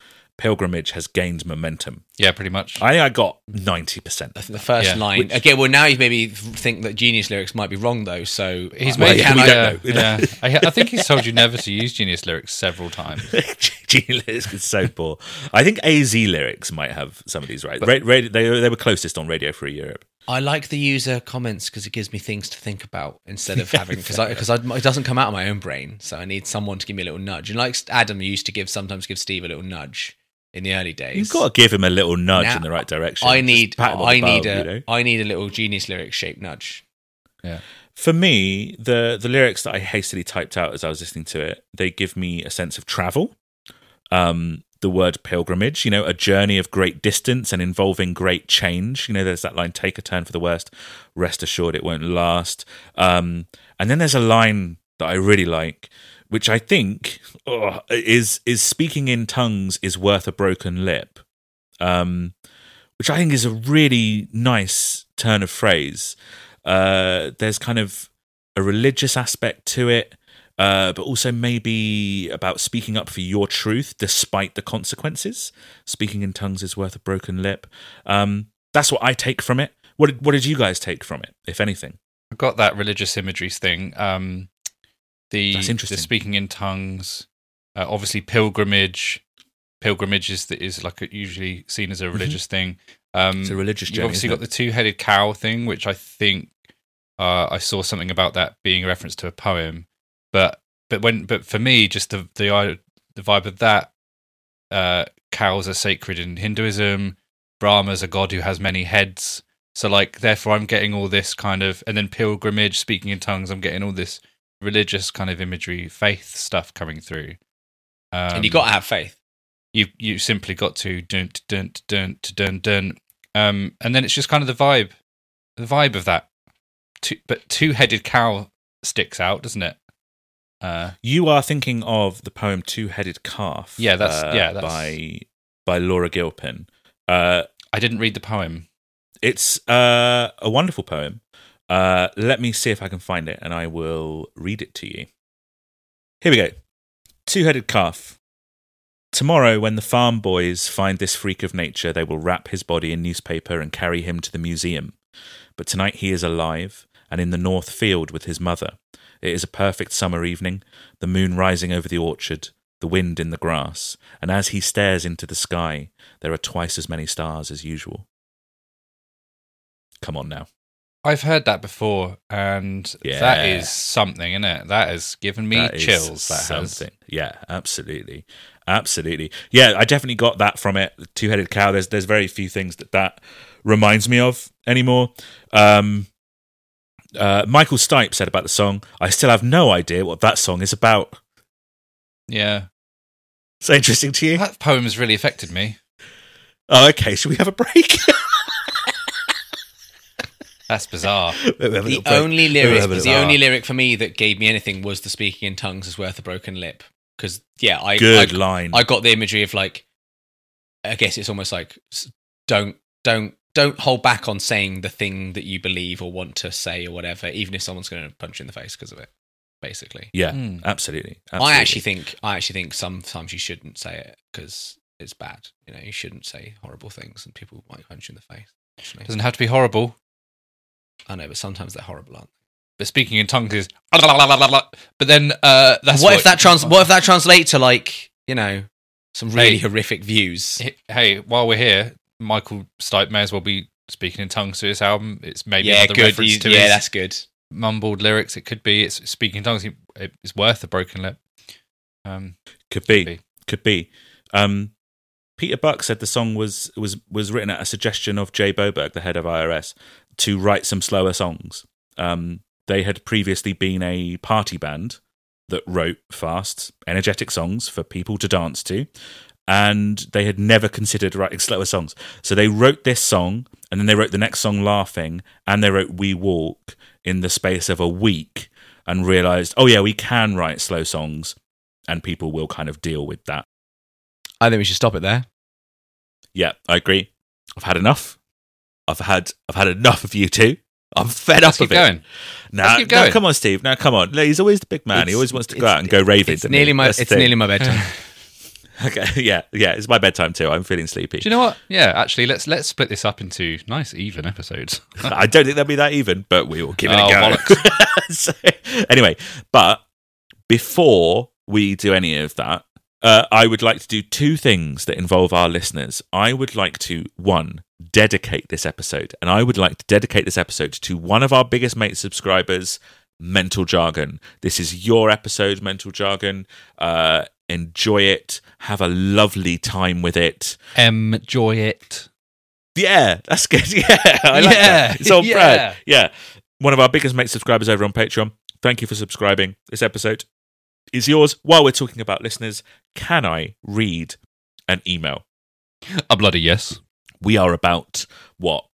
Pilgrimage has gained momentum. Yeah, pretty much. I think I got 90%. the first Yeah. line. Which- okay, well now you maybe think that Genius lyrics might be wrong though. So He's Well, made. yeah, we don't know. yeah. I, I think he's told you never to use Genius lyrics several times. genius lyrics is so poor. I think AZ lyrics might have some of these right. Ra- ra- they, they were closest on Radio Free Europe. I like the user comments because it gives me things to think about instead of having because because it doesn't come out of my own brain. So I need someone to give me a little nudge. And like Adam used to give sometimes give Steve a little nudge in the early days. You've got to give him a little nudge Now, in the right direction. I need pat him on I the need bum, a you know? I need a little genius lyric shaped nudge. Yeah. For me, the the lyrics that I hastily typed out as I was listening to it, they give me a sense of travel. Um, the word pilgrimage, you know, a journey of great distance and involving great change. You know, there's that line, take a turn for the worst, rest assured it won't last. Um, and then there's a line that I really like, which I think oh, is is speaking in tongues is worth a broken lip. Um, which I think is a really nice turn of phrase. Uh, there's kind of a religious aspect to it, uh, but also maybe about speaking up for your truth despite the consequences. Speaking in tongues is worth a broken lip. Um, that's what I take from it. What did, what did you guys take from it, if anything? I've got that religious imagery thing. Um, the, That's interesting. the speaking in tongues, uh, obviously pilgrimage. Pilgrimage is, is like a, usually seen as a religious thing. Um, Mm-hmm. It's a religious You've obviously got the two-headed cow thing, which I think uh, I saw something about that being a reference to a poem. But but when but for me, just the the the vibe of that uh, cows are sacred in Hinduism. Brahma's a god who has many heads. So like, therefore, I'm getting all this kind of, and then pilgrimage, speaking in tongues. I'm getting all this religious kind of imagery, faith stuff coming through. Um, and you got to have faith. you you simply got to dun dun dun dun dun dun, um, and then it's just kind of the vibe, the vibe of that. Two, but two-headed cow sticks out, doesn't it? Uh, You are thinking of the poem Two Headed Calf. Yeah, that's- uh, yeah, that's- by by Laura Gilpin. Uh, I didn't read the poem. it's uh, a wonderful poem. Uh, let me see if I can find it, and I will read it to you. Here we go. Two-headed calf. Tomorrow, when the farm boys find this freak of nature, they will wrap his body in newspaper and carry him to the museum. But tonight he is alive and in the north field with his mother. It is a perfect summer evening, the moon rising over the orchard, the wind in the grass, and as he stares into the sky, there are twice as many stars as usual. Come on now. I've heard that before, and that Yeah. is something, isn't it? That has given me That chills. That has. something. Yeah, absolutely, absolutely. Yeah, I definitely got that from it. Two headed cow. There's there's very few things that that reminds me of anymore. Um, uh, Michael Stipe said about the song, "I still have no idea what that song is about." Yeah, So interesting to you? that poem has really affected me. Oh, okay. Should we have a break? That's bizarre. The only lyric, the only lyric for me that gave me anything was the speaking in tongues is worth a broken lip. Because yeah, I good I, line. I got the imagery of like, I guess it's almost like don't don't don't hold back on saying the thing that you believe or want to say or whatever, even if someone's going to punch you in the face because of it. Basically, yeah, Hmm. absolutely, I actually think I actually think sometimes you shouldn't say it because it's bad. You know, you shouldn't say horrible things, and people might punch you in the face. Actually, Doesn't have to be horrible. I know, but sometimes they're horrible, aren't they? But speaking in tongues is. But then uh, that's what, if that trans? What if that translates to like you know some really Hey. horrific views? Hey, while we're here, Michael Stipe may as well be speaking in tongues to his album. It's maybe yeah, another good. reference You- to yeah, his that's good. mumbled lyrics. It could be. It's speaking in tongues. It's worth a broken lip. Um, could be. be. Could be. Um, Peter Buck said the song was was was written at a suggestion of Jay Boberg, the head of IRS, to write some slower songs. Um, they had previously been a party band that wrote fast, energetic songs for people to dance to, and they had never considered writing slower songs. So they wrote this song, and then they wrote the next song, "Laughing," and they wrote "We Walk" in the space of a week, and realized, oh yeah, we can write slow songs, and people will kind of deal with that. I think we should stop it there. Yeah, I agree. I've had enough. I've had I've had enough of you two. I'm fed let's up of it. going. Now, Let's keep going. come on, Steve. Now, come on. He's always the big man. he always wants to go out and go raving. It's nearly my. That's It's nearly my bedtime. Okay, yeah, yeah. It's my bedtime too. I'm feeling sleepy. Do you know what? Yeah, actually, let's let's split this up into nice even episodes. I don't think they'll be that even, but we will give it Oh, a go. so, anyway, but before we do any of that, uh, I would like to do two things that involve our listeners. I would like to, one, dedicate this episode, and I would like to dedicate this episode to one of our biggest mate subscribers, Mental Jargon. This is your episode, Mental Jargon. Uh, enjoy it. Have a lovely time with it. Enjoy it. Yeah, that's good. Yeah, I like Yeah, that. It's on yeah. brand. Yeah. One of our biggest mate subscribers over on Patreon. Thank you for subscribing. This episode is yours. While we're talking about listeners, can I read an email? A bloody yes. We are about what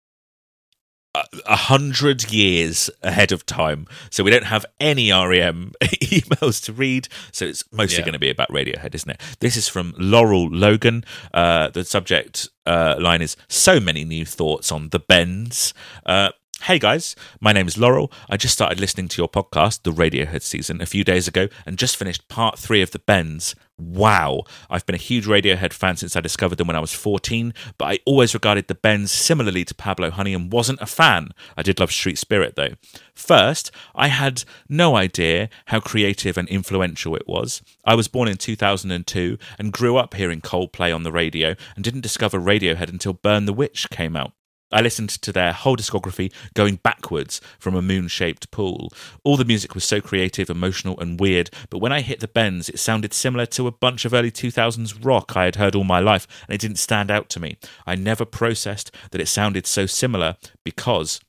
a hundred years ahead of time, so we don't have any REM emails to read. So it's mostly Yeah. going to be about Radiohead, isn't it? This is from Laurel Logan. Uh, the subject uh, line is "So many new thoughts on the bends." Uh, Hey guys, my name is Laurel. I just started listening to your podcast, the Radiohead season, a few days ago and just finished part three of The Bends. Wow. I've been a huge Radiohead fan since I discovered them when I was 14, but I always regarded The Bends similarly to Pablo Honey and wasn't a fan. I did love Street Spirit though. First, I had no idea how creative and influential it was. I was born in 2002 and grew up hearing Coldplay on the radio and didn't discover Radiohead until Burn the Witch came out. I listened to their whole discography going backwards from a moon shaped pool. All the music was so creative, emotional, and weird, but when I hit the bends, it sounded similar to a bunch of early 2000s rock I had heard all my life, and it didn't stand out to me. I never processed that it sounded so similar because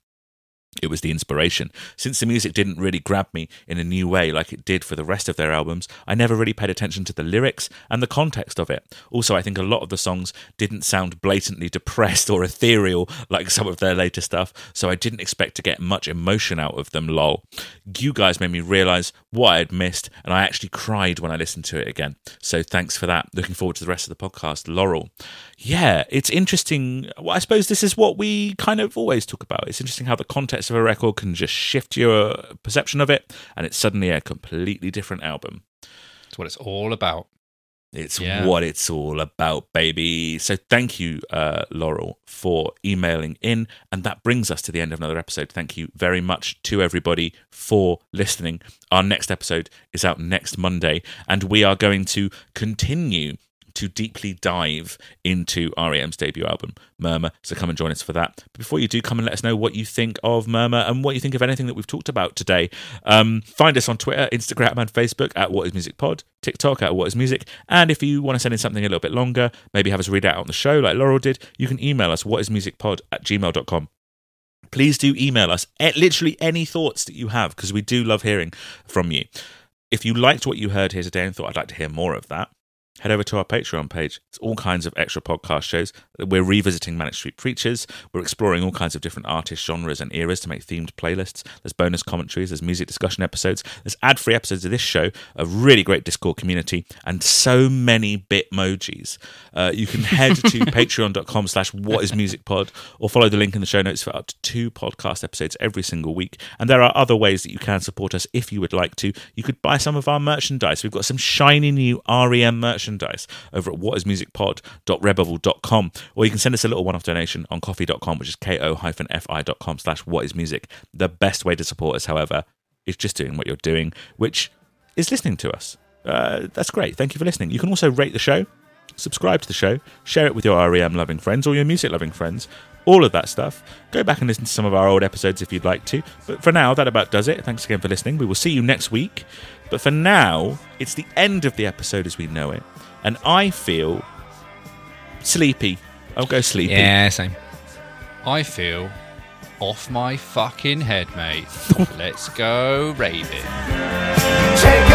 It was the inspiration. Since the music didn't really grab me in a new way like it did for the rest of their albums, I never really paid attention to the lyrics and the context of it. Also, I think a lot of the songs didn't sound blatantly depressed or ethereal like some of their later stuff, so I didn't expect to get much emotion out of them, lol. You guys made me realize what I had missed, and I actually cried when I listened to it again. So thanks for that. Looking forward to the rest of the podcast. Laurel. Yeah, it's interesting. Well, I suppose this is what we kind of always talk about. It's interesting how the context of a record can just shift your perception of it, and it's suddenly a completely different album. That's what it's all about. It's Yeah. what it's all about, baby. So thank you, uh, Laurel, for emailing in. And that brings us to the end of another episode. Thank you very much to everybody for listening. Our next episode is out next Monday, and we are going to continue to deeply dive into REM's debut album, Murmur. So come and join us for that. But before you do, come and let us know what you think of Murmur and what you think of anything that we've talked about today. Um, find us on Twitter, Instagram, and Facebook at What Is Music Pod, TikTok at What Is Music. And if you want to send in something a little bit longer, maybe have us read out on the show like Laurel did, you can email us whatismusicpod at gmail.com please do email us literally any thoughts that you have because we do love hearing from you. If you liked what you heard here today and thought I'd like to hear more of that, head over to our Patreon page. It's all kinds of extra podcast shows. We're revisiting Manic Street Preachers. We're exploring all kinds of different artist genres and eras to make themed playlists. There's bonus commentaries, there's music discussion episodes, there's ad free episodes of this show, a really great Discord community, and so many Bitmojis. Uh, you can head to patreon.com slash what is music pod or follow the link in the show notes for up to two podcast episodes every single week. And there are other ways that you can support us if you would like to. You could buy some of our merchandise. We've got some shiny new REM merchandise over at whatismusicpod.redbubble.com or you can send us a little one-off donation on ko-fi.com which is ko-fi.com slash whatismusic. The best way to support us, however, is just doing what you're doing, which is listening to us. Uh, that's great. Thank you for listening. You can also rate the show, subscribe to the show, share it with your REM loving friends or your music loving friends all of that stuff. Go back and listen to some of our old episodes if you'd like to. But for now, that about does it. Thanks again for listening. We will see you next week. But for now, it's the end of the episode as we know it. And I feel sleepy. I'll go sleepy. Yeah, same. I feel off my fucking head, mate. Let's go Raven. Take